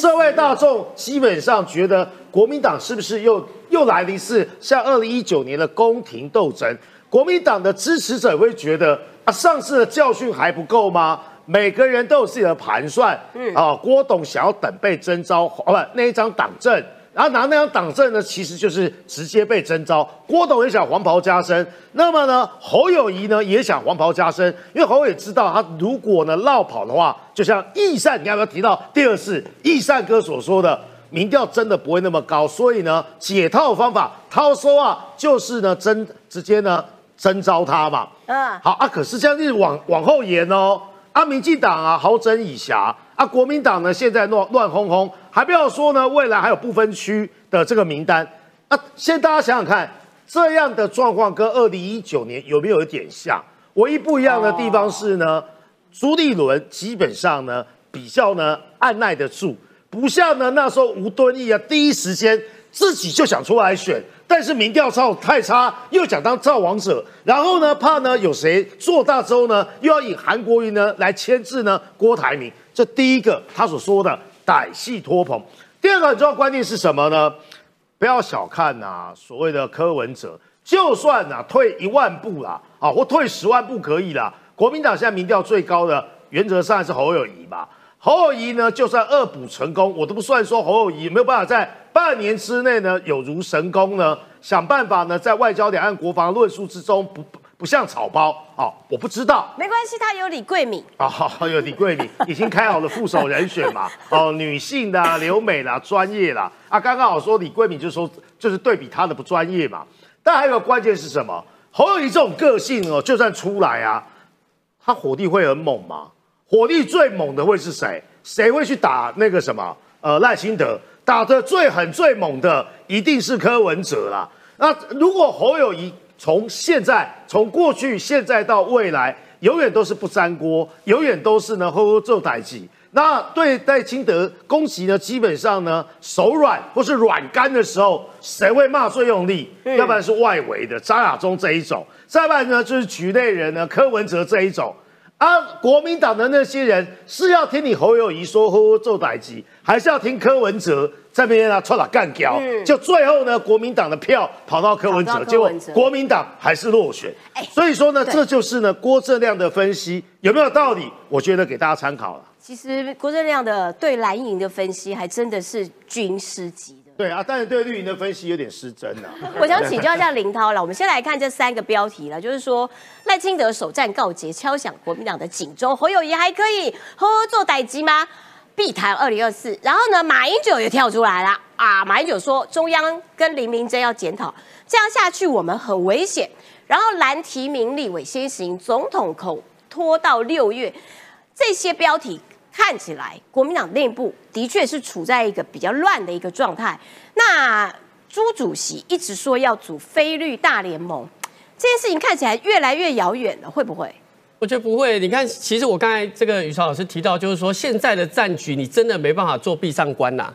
社会大众基本上觉得，国民党是不是又又来了一次像二零一九年的宫廷斗争？国民党的支持者会觉得啊，上次的教训还不够吗？每个人都有自己的盘算，嗯啊，郭董想要等被征召，哦不，那一张党证，然后拿那张党证呢，其实就是直接被征召。郭董也想黄袍加身，那么呢，侯友谊呢也想黄袍加身，因为侯友知道他如果呢绕跑的话，就像易善，你要不要提到第二次易善哥所说的，民调真的不会那么高，所以呢，解套方法，他说啊，就是呢征直接呢征召他嘛，嗯，好啊，可是这样子往往后延哦。啊，民进党啊，好整以暇啊，国民党呢，现在乱乱哄哄，还不要说呢，未来还有不分区的这个名单。啊现在大家想想看，这样的状况跟二零一九年有没有一点像？唯一不一样的地方是呢，朱立伦基本上呢比较呢按耐得住，不像呢那时候吴敦义啊，第一时间自己就想出来选，但是民调造太差，又想当造王者，然后呢怕呢有谁做大之后呢，又要以韩国瑜呢来牵制呢郭台铭，这第一个他所说的歹戏拖棚。第二个很重要观念是什么呢？不要小看呐、所谓的柯文哲，就算呐、退一万步啦，啊，或退十万步可以啦。国民党现在民调最高的，原则上是侯友谊嘛。侯友谊呢，就算恶补成功，我都不算说侯友谊没有办法在半年之内呢，有如神功呢，想办法呢，在外交、两岸、国防论述之中不不不像草包啊，我不知道。没关系，他有李桂敏。啊，好，有李桂敏 已经开好了副手人选嘛？哦，女性的、啊、留美啦、专业啦。啊，刚刚好说李桂敏就说就是对比他的不专业嘛。但还有个关键是什么？侯友谊这种个性哦，就算出来啊，他火力会很猛吗？火力最猛的会是谁？谁会去打那个什么？呃，赖清德打的最狠最猛的一定是柯文哲啦。那如果侯友谊从现在、从过去、现在到未来，永远都是不沾锅，永远都是呢呵呵做代际。那对戴清德攻击呢，基本上呢手软或是软干的时候，谁会骂最用力？要不然是外围的张亚中这一种，再不然呢就是局内人呢柯文哲这一种。啊，国民党的那些人是要听你侯友谊说呵呵做代级，还是要听柯文哲这边啊出来干掉？嗯就最后呢，国民党的票跑到柯文哲，结果国民党还是落选。哎所以说呢，对这就是呢郭正亮的分析有没有道理？我觉得给大家参考了。其实郭正亮的对蓝营的分析还真的是军师级的。对啊，但是对绿营的分析有点失真啊。我想请教一下林涛了，我们先来看这三个标题了，就是说赖清德首战告捷，敲响国民党的警钟，侯友谊还可以呵呵做歹机吗？必谈二零二四，然后呢，马英九也跳出来了啊！马英九说中央跟林明珍要检讨，这样下去我们很危险。然后蓝提名立委先行，总统口拖到六月，这些标题看起来国民党内部的确是处在一个比较乱的一个状态。那朱主席一直说要组非绿大联盟，这件事情看起来越来越遥远了，会不会？我觉得不会。你看，其实我刚才这个宇超老师提到，就是说现在的战局，你真的没办法做闭上关呐、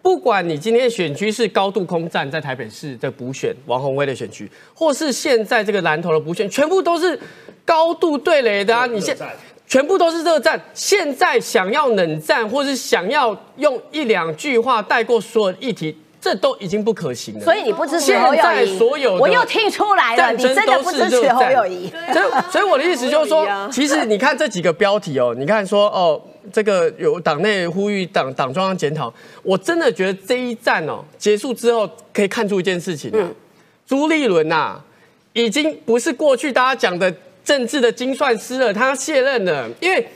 不管你今天选区是高度空战，在台北市的补选王宏威的选区，或是现在这个南投的补选，全部都是高度对垒的啊！你现全部都是热战。现在想要冷战，或是想要用一两句话带过所有议题，这都已经不可行了。所以你不支持侯友在谊？所有的我又听出来了，你真的不支持侯友谊。所以，所以我的意思就是说 其实你看这几个标题哦，你看说哦，这个有党内呼吁党党中央检讨，我真的觉得这一战哦结束之后，可以看出一件事情啊，朱立伦呐、已经不是过去大家讲的政治的精算师了，他卸任了，因为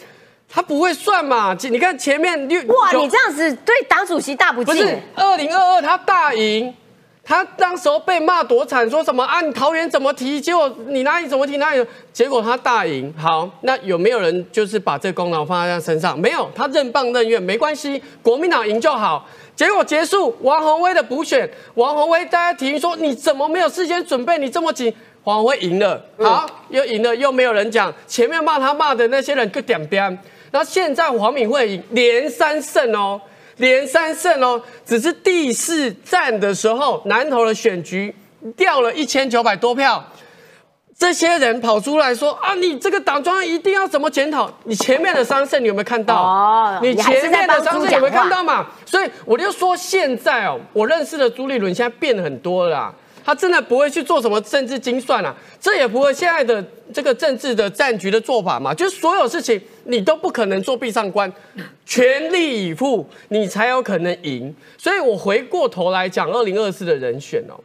他不会算嘛。你看前面六哇，你这样子对党主席大不敬。不是二零二二他大赢，他当时候被骂多惨，说什么啊你桃园怎么提，结果你哪里怎么提哪里，结果他大赢。好，那有没有人就是把这个功劳放在他身上？没有，他任棒任怨，没关系，国民党赢就好。结果结束，王宏威的补选，王宏威大家提说你怎么没有事先准备，你这么紧。王宏威赢了，好，又赢了，又没有人讲前面骂他骂的那些人个点点。然后现在黄敏惠赢连三胜哦，连三胜哦，只是第四站的时候，南投的选局掉了一千九百多票。这些人跑出来说啊，你这个党中央一定要怎么检讨？你前面的三胜你有没有看到？哦你前面的三胜有没有看到嘛？所以我就说现在哦，我认识的朱立伦现在变很多了啦。他真的不会去做什么政治精算啊，这也不会现在的这个政治的战局的做法嘛，就是所有事情你都不可能做闭上关，全力以赴你才有可能赢。所以我回过头来讲二零二四的人选哦，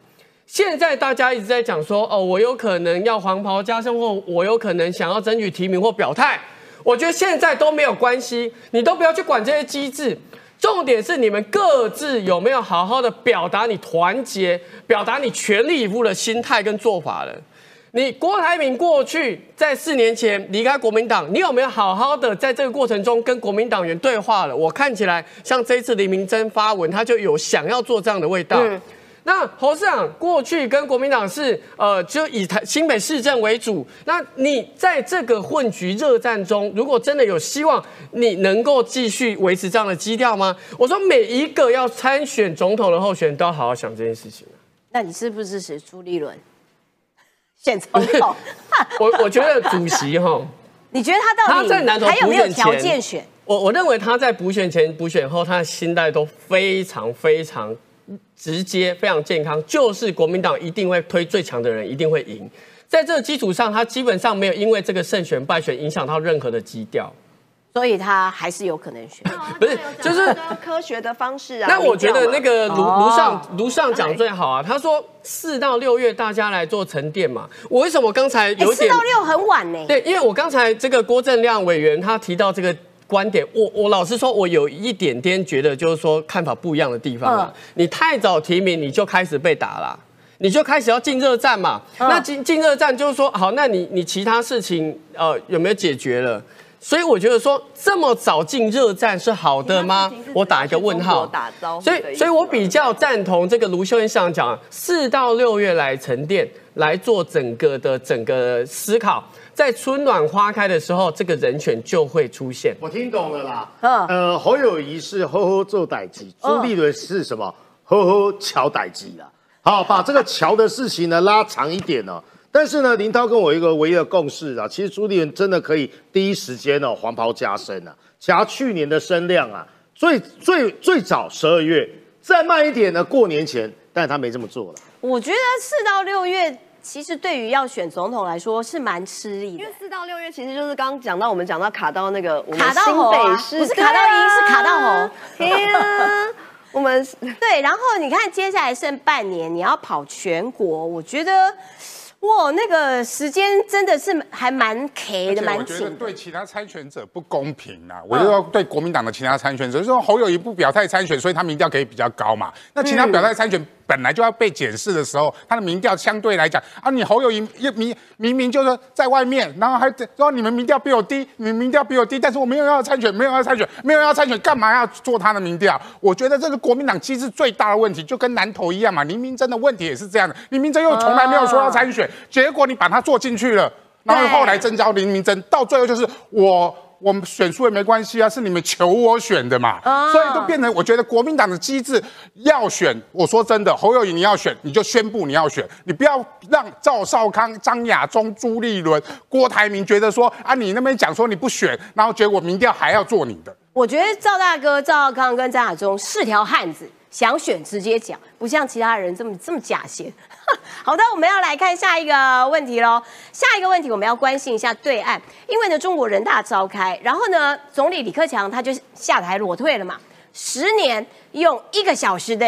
现在大家一直在讲说哦，我有可能要黄袍加身，或我有可能想要争取提名或表态，我觉得现在都没有关系，你都不要去管这些机制。重点是你们各自有没有好好的表达你团结、表达你全力以赴的心态跟做法了。你郭台铭过去在四年前离开国民党，你有没有好好的在这个过程中跟国民党员对话了？我看起来像这一次黎明真发文，他就有想要做这样的味道。那侯市长过去跟国民党是呃，就以台新北市政为主。那你在这个混局热战中，如果真的有希望，你能够继续维持这样的基调吗？我说每一个要参选总统的候选人都要好好想这件事情。那你是不是支持朱立伦选总统？我我觉得主席哈，你觉得他到底他在南投还有没有条件选？我我认为他在补选前、补选后，他的心态都非常非常直接、非常健康，就是国民党一定会推最强的人，一定会赢。在这个基础上，他基本上没有因为这个胜选败选影响到任何的基调。所以他还是有可能选。不是，就是科学的方式啊。那我觉得那个卢哦卢上卢上讲最好啊，他说四到六月大家来做沉淀嘛。我为什么刚才哎，有点四到六很晚呢。对，因为我刚才这个郭正亮委员他提到这个观点，我我老实说，我有一点点觉得就是说看法不一样的地方啊。你太早提名，你就开始被打了。你就开始要进热战嘛？那进进热战就是说，好，那你你其他事情呃有没有解决了？所以我觉得说这么早进热战是好的吗？我打一个问号。所以，所以我比较赞同这个卢秀燕市长讲，四到六月来沉淀，来做整个的整个思考，在春暖花开的时候，这个人选就会出现。我听懂了啦。嗯呃，侯友谊是呵呵做歹机，朱立伦是什么？呵呵乔歹机啦。好，把这个桥的事情呢拉长一点哦。但是呢，林涛跟我一个唯一的共识啊，其实朱立伦真的可以第一时间哦黄袍加身啊，夹去年的声量啊，最最最早十二月，再慢一点呢过年前，但他没这么做了。我觉得四到六月其实对于要选总统来说是蛮吃力的因为。四到六月其实就是刚刚讲到我们讲到卡到那个我们卡到新北市，不是卡到一是卡到红。天啊，我们对，然后你看接下来剩半年，你要跑全国，我觉得哇，那个时间真的是还蛮 K 的，而且我觉得。对其他参选者不公平啊！我就要对国民党的其他参选者，就是说侯友谊不表态参选，所以他民调可以比较高嘛。那其他表态参选本来就要被检视的时候，他的民调相对来讲啊，你侯友谊又明明明就是在外面，然后还说你们民调比我低，你们民调比我低，但是我没有要参选，没有要参选，没有要参选，干嘛要做他的民调？我觉得这是国民党机制最大的问题，就跟南投一样嘛。林明真的问题也是这样的，林明真又从来没有说要参选，结果你把它做进去了。然后后来征召林明珍，到最后就是我我们选输也没关系啊，是你们求我选的嘛，所以就变成我觉得国民党的机制要选，我说真的，侯友谊你要选，你就宣布你要选，你不要让赵少康、张亚中、朱立伦、郭台铭觉得说啊，你那边讲说你不选，然后结果民调还要做你的。我觉得赵大哥赵少康跟张亚中是条汉子，想选直接讲，不像其他人这么这么假闲。好的，我们要来看下一个问题喽。下一个问题我们要关心一下对岸，因为呢中国人大召开，然后呢总理李克强他就下台裸退了嘛，十年用一个小时的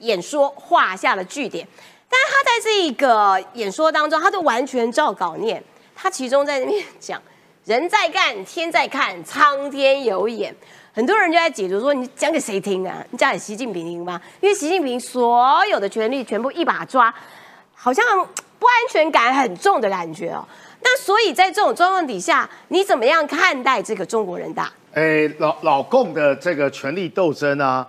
演说画下了句点。但是他在这个演说当中，他都完全照稿念，他其中在那边讲。人在干，天在看，苍天有眼。很多人就在解读说，你讲给谁听啊？你讲给习近平听吗？因为习近平所有的权力全部一把抓，好像不安全感很重的感觉哦。那所以在这种状况底下，你怎么样看待这个中国人大？哎，老老共的这个权力斗争啊，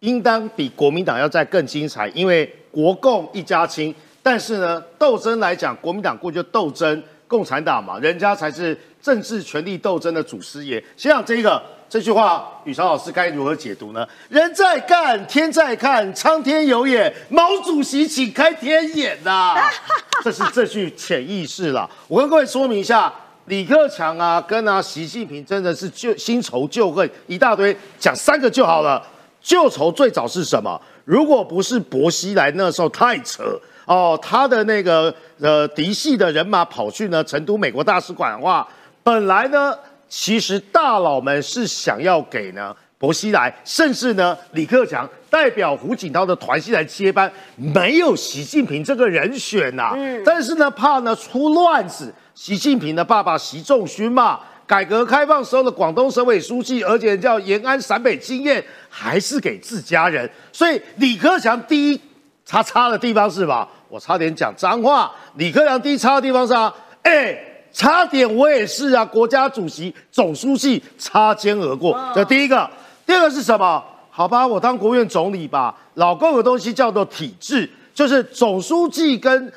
应当比国民党要再更精彩，因为国共一家亲。但是呢，斗争来讲，国民党过去就斗争，共产党嘛，人家才是政治权力斗争的祖师爷。先讲这个这句话，宇超老师该如何解读呢？人在干，天在看，苍天有眼，毛主席请开天眼呐、这是这句潜意识啦。我跟各位说明一下。李克强啊，跟啊习近平真的是旧新仇旧恨一大堆，讲三个就好了。旧仇最早是什么？如果不是薄熙来那时候太扯哦，他的那个呃嫡系的人马跑去呢成都美国大使馆的话，本来呢其实大佬们是想要给呢薄熙来，甚至呢李克强代表胡锦涛的团系来接班，没有习近平这个人选呐、但是呢怕呢出乱子。习近平的爸爸习仲勋嘛，改革开放时候的广东省委书记，而且叫延安陕北经验，还是给自家人。所以李克强第一叉叉的地方是吧？我差点讲脏话。李克强第一叉的地方是啊，哎，差点我也是啊，国家主席、总书记擦肩而过。这第一个，第二个是什么？好吧，我当国务院总理吧。老共有东西叫做体制，就是总书记跟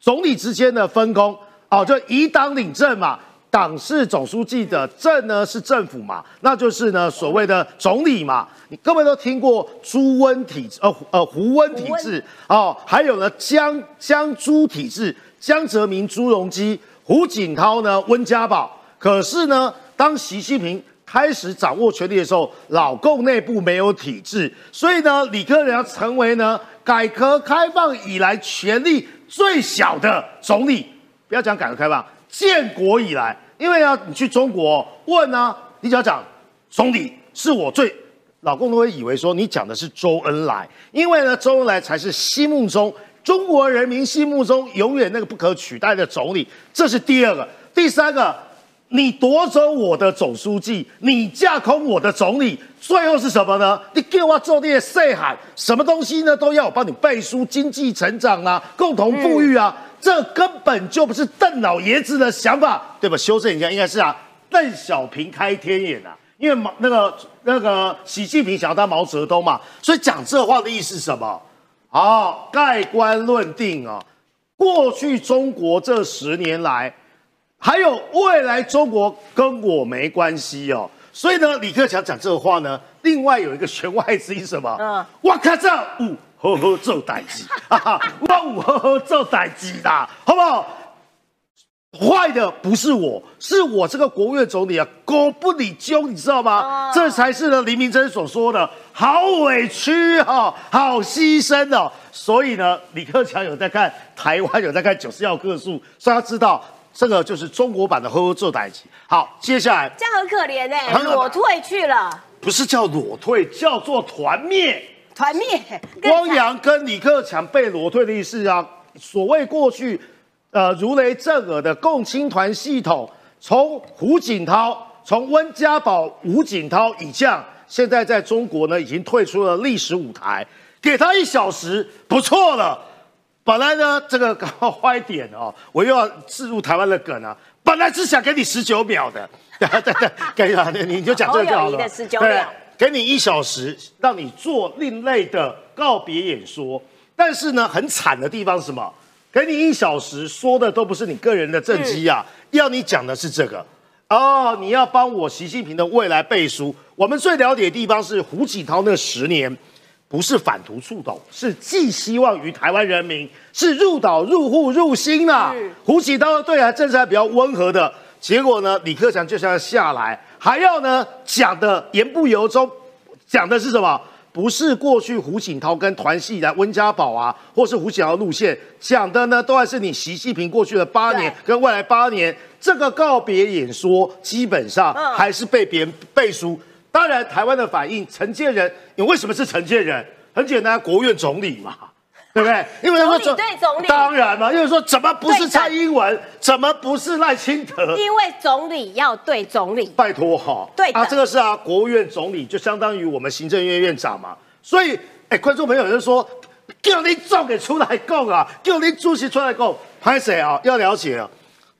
总理之间的分工哦，就以党领政嘛。党是总书记的，政呢是政府嘛，那就是呢所谓的总理嘛。你各位都听过朱温体制，呃呃胡温体制哦，还有呢江江朱体制，江泽民、朱镕基、胡锦涛呢温家宝。可是呢，当习近平开始掌握权力的时候，老共内部没有体制，所以呢，李克强成为呢改革开放以来权力最小的总理。不要讲改革开放，建国以来。因为啊，你去中国问啊，你只要讲总理是我最，老公都会以为说你讲的是周恩来，因为呢，周恩来才是心目中中国人民心目中永远那个不可取代的总理。这是第二个，第三个，你夺走我的总书记，你架空我的总理，最后是什么呢？你给我做那些细喊，什么东西呢？都要我帮你背书，经济成长啊，共同富裕啊。这根本就不是邓老爷子的想法，对吧？修正一下，应该是啊，邓小平开天眼啊，因为毛那个那个习近平想要当毛泽东嘛，所以讲这话的意思是什么？好，盖棺论定啊，过去中国这十年来，还有未来中国跟我没关系哦，所以呢，李克强讲这话呢，另外有一个弦外之音什么？嗯，我靠这五。呵呵做代志，我五呵呵做代志啦，好不好？坏的不是我，是我这个国务院总理啊，狗不理揪，你知道吗？这才是呢，黎明真所说的，好委屈哈，好牺牲哦。所以呢，李克强有在看台湾，有在看九四要客数，所以他知道这个就是中国版的呵呵做代志。好，接下来这样很可怜哎，裸退去了，不是叫裸退，叫做团灭。团灭，汪洋跟李克强被裸退的意思啊，所谓过去，呃，如雷震耳的共青团系统，从胡锦涛，从温家宝、吴锦涛以降，现在在中国呢，已经退出了历史舞台，给他一小时，不错了。本来呢，这个坏 点哦，我又要置入台湾的梗啊，本来是想给你十九秒的，对对对，给你你就讲这个就好了，十九秒。给你一小时，让你做另类的告别演说。但是呢，很惨的地方是什么？给你一小时，说的都不是你个人的政绩啊，要你讲的是这个哦，你要帮我习近平的未来背书。我们最了解的地方是胡锦涛那十年，不是反图触斗，是寄希望于台湾人民，是入岛入户入心啊。胡锦涛对台政策还比较温和的，结果呢，李克强就想要下来。还要呢讲的言不由衷，讲的是什么？不是过去胡锦涛跟团系的温家宝啊，或是胡锦涛路线讲的呢，都还是你习近平过去的八年跟未来八年这个告别演说，基本上还是被别人背书。当然，台湾的反应，陈建仁，你为什么是陈建仁？很简单，国务院总理嘛。对不对？因为他说对总理，当然嘛。因为说怎么不是蔡英文？怎么不是赖清德？因为总理要对总理，拜托哈。对啊，这个是啊，国务院总理就相当于我们行政院院长嘛。所以，哎，观众朋友就说，叫你总给出来供啊，叫你主席出来供，拍谁啊？要了解啊，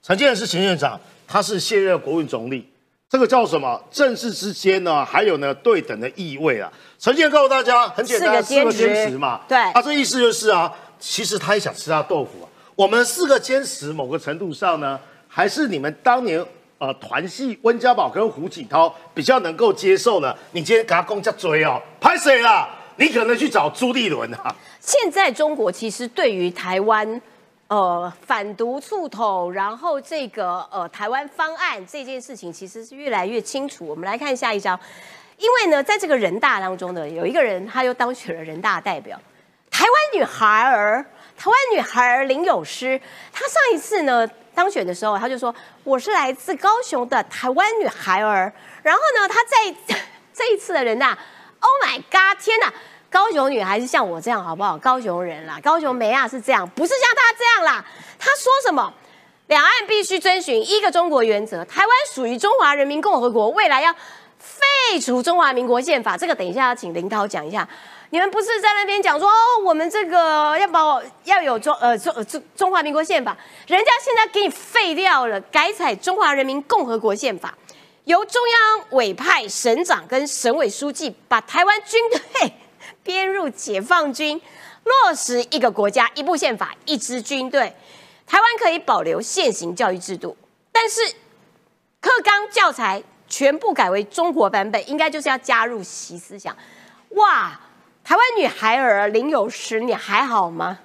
陈建仁是行政院长，他是现任国务院总理。这个叫什么？政治之间呢，还有呢对等的意味啊。陈建告诉大家，很简单，四个坚持嘛。对，他这意思就是啊，其实他也想吃他豆腐啊。我们四个坚持，某个程度上呢，还是你们当年呃团系温家宝跟胡锦涛比较能够接受的。你今天给他公家追哦，拍谁了？你可能去找朱立伦啊。现在中国其实对于台湾。呃，反独促统，然后这个呃台湾方案这件事情其实是越来越清楚。我们来看下一张，因为呢，在这个人大当中呢，有一个人他又当选了人大代表，台湾女孩儿，台湾女孩儿林有诗，她上一次呢当选的时候，她就说我是来自高雄的台湾女孩儿，然后呢，她在 这一次的人大，Oh my God，天哪！高雄女孩是像我这样好不好？高雄人啦，高雄梅亚是这样，不是像她这样啦。她说什么？两岸必须遵循一个中国原则，台湾属于中华人民共和国，未来要废除中华民国宪法。这个等一下要请林涛讲一下。你们不是在那边讲说，哦，我们这个要保要有中呃中中中华民国宪法，人家现在给你废掉了，改采中华人民共和国宪法。由中央委派省长跟省委书记把台湾军队编入解放军，落实一个国家一部宪法一支军队。台湾可以保留现行教育制度，但是课纲教材全部改为中国版本，应该就是要加入习思想。哇，台湾女孩儿林有时，你还好吗？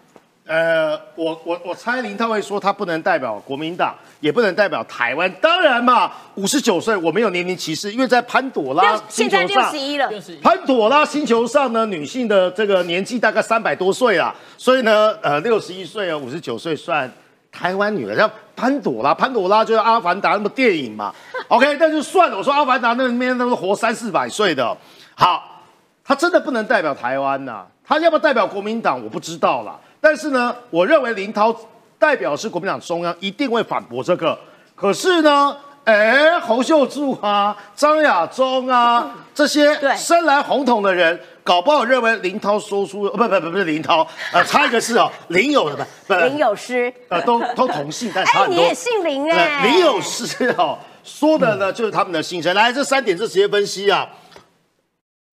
呃，我我我猜林涛会说他不能代表国民党，也不能代表台湾。当然嘛，五十九岁我没有年龄歧视，因为在潘朵拉星现在六球上十，一了，潘朵拉星球上呢，女性的这个年纪大概三百多岁啦，所以呢，呃，六十一岁啊，五十九岁算台湾女儿，像潘朵拉，潘朵拉就是阿凡达那部电影嘛。OK，那就算了，我说阿凡达那里面都是活三四百岁的，好，他真的不能代表台湾呐、他要不要代表国民党，我不知道啦。但是呢，我认为林涛代表是国民党中央，一定会反驳这个。可是呢，哎，洪秀柱啊、张亚中啊这些生来红统的人，搞不好认为林涛说出，呃不不不不是林涛，呃，差一个是哦，林有的不不林有诗，呃，都都同姓，但差哎，很多。你也姓林哎、呃林有诗哦，说的呢就是他们的心声。来，这三点这直接分析啊，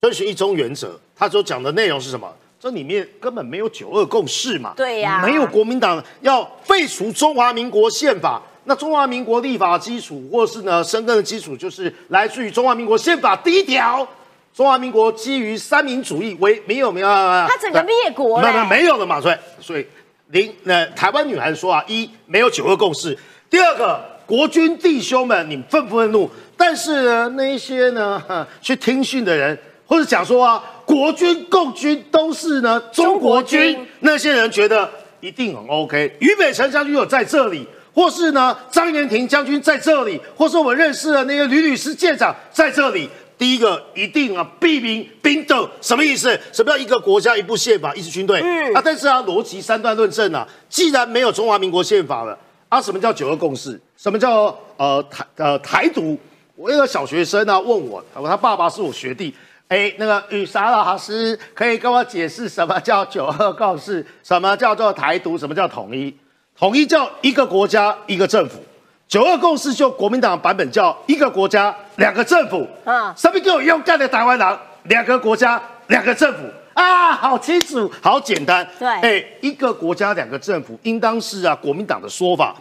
遵循一中原则，他所讲的内容是什么？这里面根本没有九二共识嘛，对呀没有国民党要废除中华民国宪法。那中华民国立法基础，或是呢生根的基础，就是来自于中华民国宪法第一条。中华民国基于三民主义为没有没有，他整个灭国了没有没有了嘛，所以所以林呃台湾女孩说啊，一没有九二共识，第二个国军弟兄们，你们愤不愤怒？但是呢，那一些呢去听训的人，或者讲说啊，国军共军都是呢中国军，那些人觉得一定很 OK。俞北辰将军有在这里。或是呢，张元廷将军在这里，或是我们认识的那个吕律师舰长在这里。第一个一定啊，避民兵斗什么意思？什么叫一个国家一部宪法一支军队？嗯啊，但是啊，逻辑三段论证啊，既然没有中华民国宪法了，啊，什么叫九二共识？什么叫呃台呃台独？我一个小学生啊问我，他爸爸是我学弟，哎，那个雨莎老师可以跟我解释什么叫九二共识？什么叫做台独？什么叫统一？统一叫一个国家一个政府，九二共识就国民党版本叫一个国家两个政府。啊上面给我勇敢的台湾人，两个国家两个政府啊，好清楚，好简单。对哎，一个国家两个政府，应当是啊国民党的说法。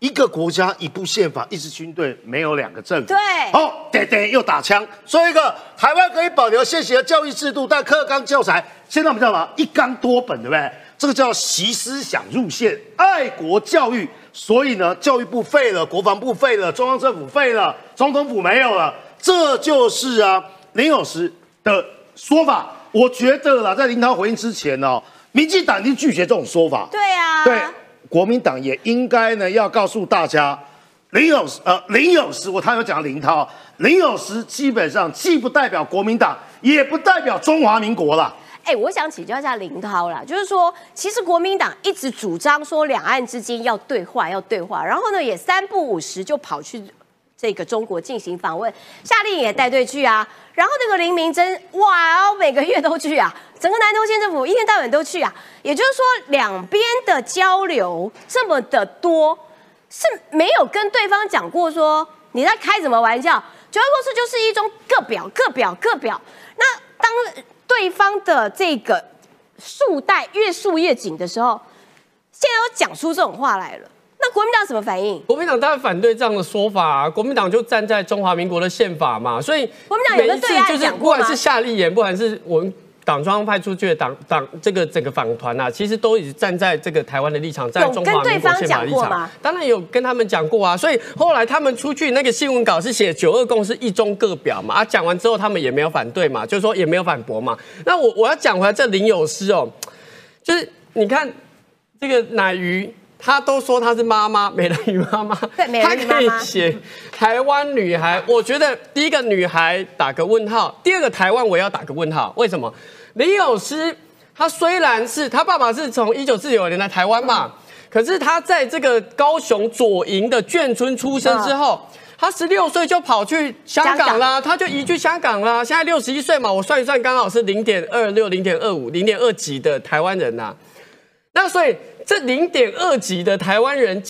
一个国家一部宪法，一支军队，没有两个政府。对哦，对对，又打枪。说一个台湾可以保留现行的教育制度，但课纲教材现在我们叫什么？一纲多本，对不对？这个叫习思想入宪，爱国教育。所以呢，教育部废了，国防部废了，中央政府废了，总统府没有了。这就是啊林有时的说法。我觉得啦，在林涛回应之前哦，民进党已经拒绝这种说法。对啊，对，国民党也应该呢要告诉大家，林有呃林有时，我他有讲林涛，林有时基本上既不代表国民党，也不代表中华民国啦。哎、我想请教一下林涛啦，就是说，其实国民党一直主张说两岸之间要对话，要对话，然后呢，也三不五时就跑去这个中国进行访问，夏令营也带队去啊，然后那个林明珍，哇，每个月都去啊，整个南投县政府一天到晚都去啊，也就是说，两边的交流这么的多，是没有跟对方讲过说你在开什么玩笑？九二共识就是一种各表各表各表。那当对方的这个束带越束越紧的时候，现在都讲出这种话来了，那国民党什么反应？国民党当然反对这样的说法、啊，国民党就站在中华民国的宪法嘛，所以国民党有每一次跟对岸就是讲过吗不管是夏立言，不管是我们党中央派出去的党党这个整个访团啊，其实都已经站在这个台湾的立场，站在中华民国宪法的立场。当然有跟他们讲过啊，所以后来他们出去那个新闻稿是写九二共识一中各表嘛，啊讲完之后他们也没有反对嘛，就是说也没有反驳嘛。那我我要讲回来这林有诗哦，就是你看这个乃瑜，她都说她是妈妈，美人鱼妈妈，对美她可以人鱼妈妈写台湾女孩。我觉得第一个女孩打个问号，第二个台湾我也要打个问号。为什么？李友诗她虽然是她爸爸是从一九四九年来台湾嘛，可是她在这个高雄左营的眷村出生之后。她十六岁就跑去香港啦，她就移居香港啦。现在六十一岁嘛，我算一算，刚好是零点二六、零点二五、零点二几的台湾人呐、那所以这零点二级的台湾人，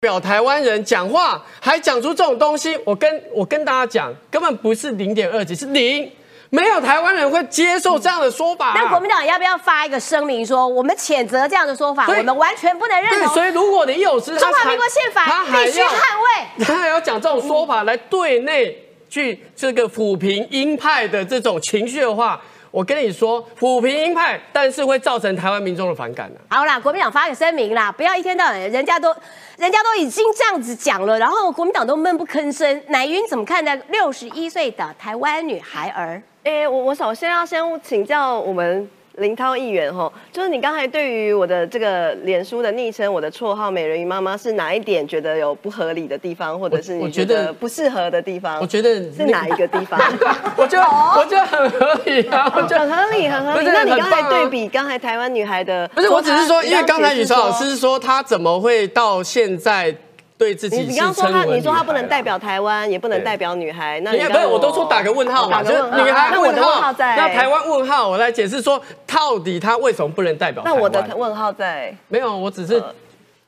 表台湾人讲话，还讲出这种东西，我跟我跟大家讲，根本不是零点二级，是零。没有台湾人会接受这样的说法、啊。那国民党要不要发一个声明说，我们谴责这样的说法，我们完全不能认对，同？所以如果你有时中华民国宪法必须要捍卫。他还要讲这种说法来对内去这个抚平鹰派的这种情绪的话，我跟你说，抚平鹰派，但是会造成台湾民众的反感的、好啦，国民党发个声明啦，不要一天到晚人家都人家都已经这样子讲了，然后国民党都闷不吭声。乃云怎么看待六十一岁的台湾女孩儿？诶，我我首先要先请教我们林涛议员哈，就是你刚才对于我的这个脸书的昵称，我的绰号“美人鱼妈妈”是哪一点觉得有不合理的地方，或者是你觉得得不适合的地方？我觉得是哪一个地方？我觉得我觉得 很合理啊，我觉得很合理，很合理。那你刚才对比刚才台湾女孩的，不是，我只是说，因为刚才雨潮老师说他怎么会到现在对自己你刚刚说他，你说他不能代表台湾，也不能代表女孩，那你不是，我都说打个问号嘛，就女孩问号号，在那台湾问号，我来解释说，到底他为什么不能代表？那我的问号在。没有，我只是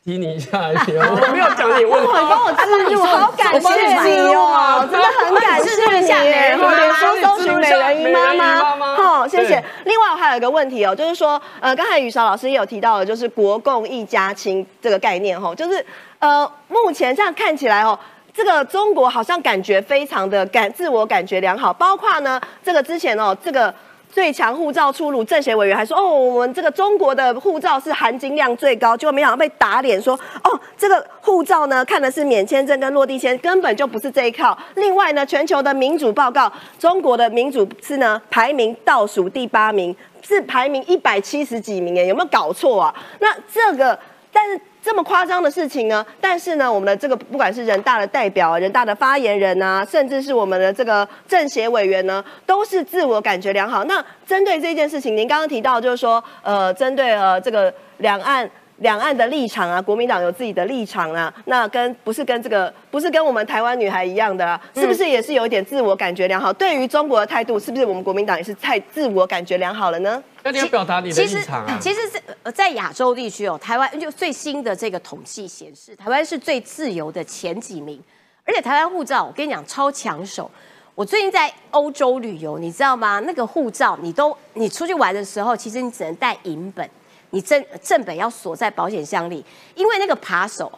提你一下而已，我没有讲你问题，你帮号。我置入，好感谢你哦啊，真的很感谢你耶！我帮你脸书置入搜寻美人鱼妈妈好，谢谢。另外我还有一个问题哦，就是说，呃，刚才雨韶老师也有提到的，就是国共一家亲这个概念哈，就是呃，目前这样看起来哦。这个中国好像感觉非常的感自我感觉良好，包括呢，这个之前哦，这个最强护照出炉，政协委员还说哦，我们这个中国的护照是含金量最高，结果没想到被打脸说哦，这个护照呢看的是免签证跟落地签，根本就不是这一套。另外呢，全球的民主报告，中国的民主是呢排名倒数第八名，是排名一百七十几名，哎，有没有搞错啊？那这个，但是。这么夸张的事情呢？但是呢，我们的这个不管是人大的代表、人大的发言人啊，甚至是我们的这个政协委员呢，都是自我感觉良好。那针对这件事情，您刚刚提到就是说，呃，针对呃这个两岸。两岸的立场啊，国民党有自己的立场啊，那跟不是跟这个不是跟我们台湾女孩一样的啊，是不是也是有一点自我感觉良好？对于中国的态度，是不是我们国民党也是太自我感觉良好了呢？那你要表达你的立场啊。其实在呃在亚洲地区哦，台湾就最新的这个统计显示，台湾是最自由的前几名，而且台湾护照我跟你讲超抢手。我最近在欧洲旅游，你知道吗？那个护照你都你出去玩的时候，其实你只能带银本，你正正本要锁在保险箱里，因为那个扒手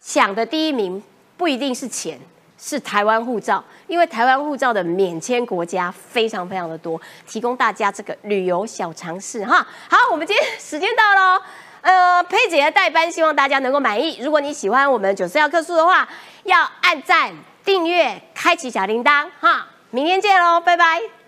抢的第一名不一定是钱，是台湾护照，因为台湾护照的免签国家非常非常的多，提供大家这个旅游小常识哈。好，我们今天时间到喽。呃，佩姐的代班，希望大家能够满意。如果你喜欢我们九四要客诉的话，要按赞、订阅、开启小铃铛哈。明天见喽，拜拜。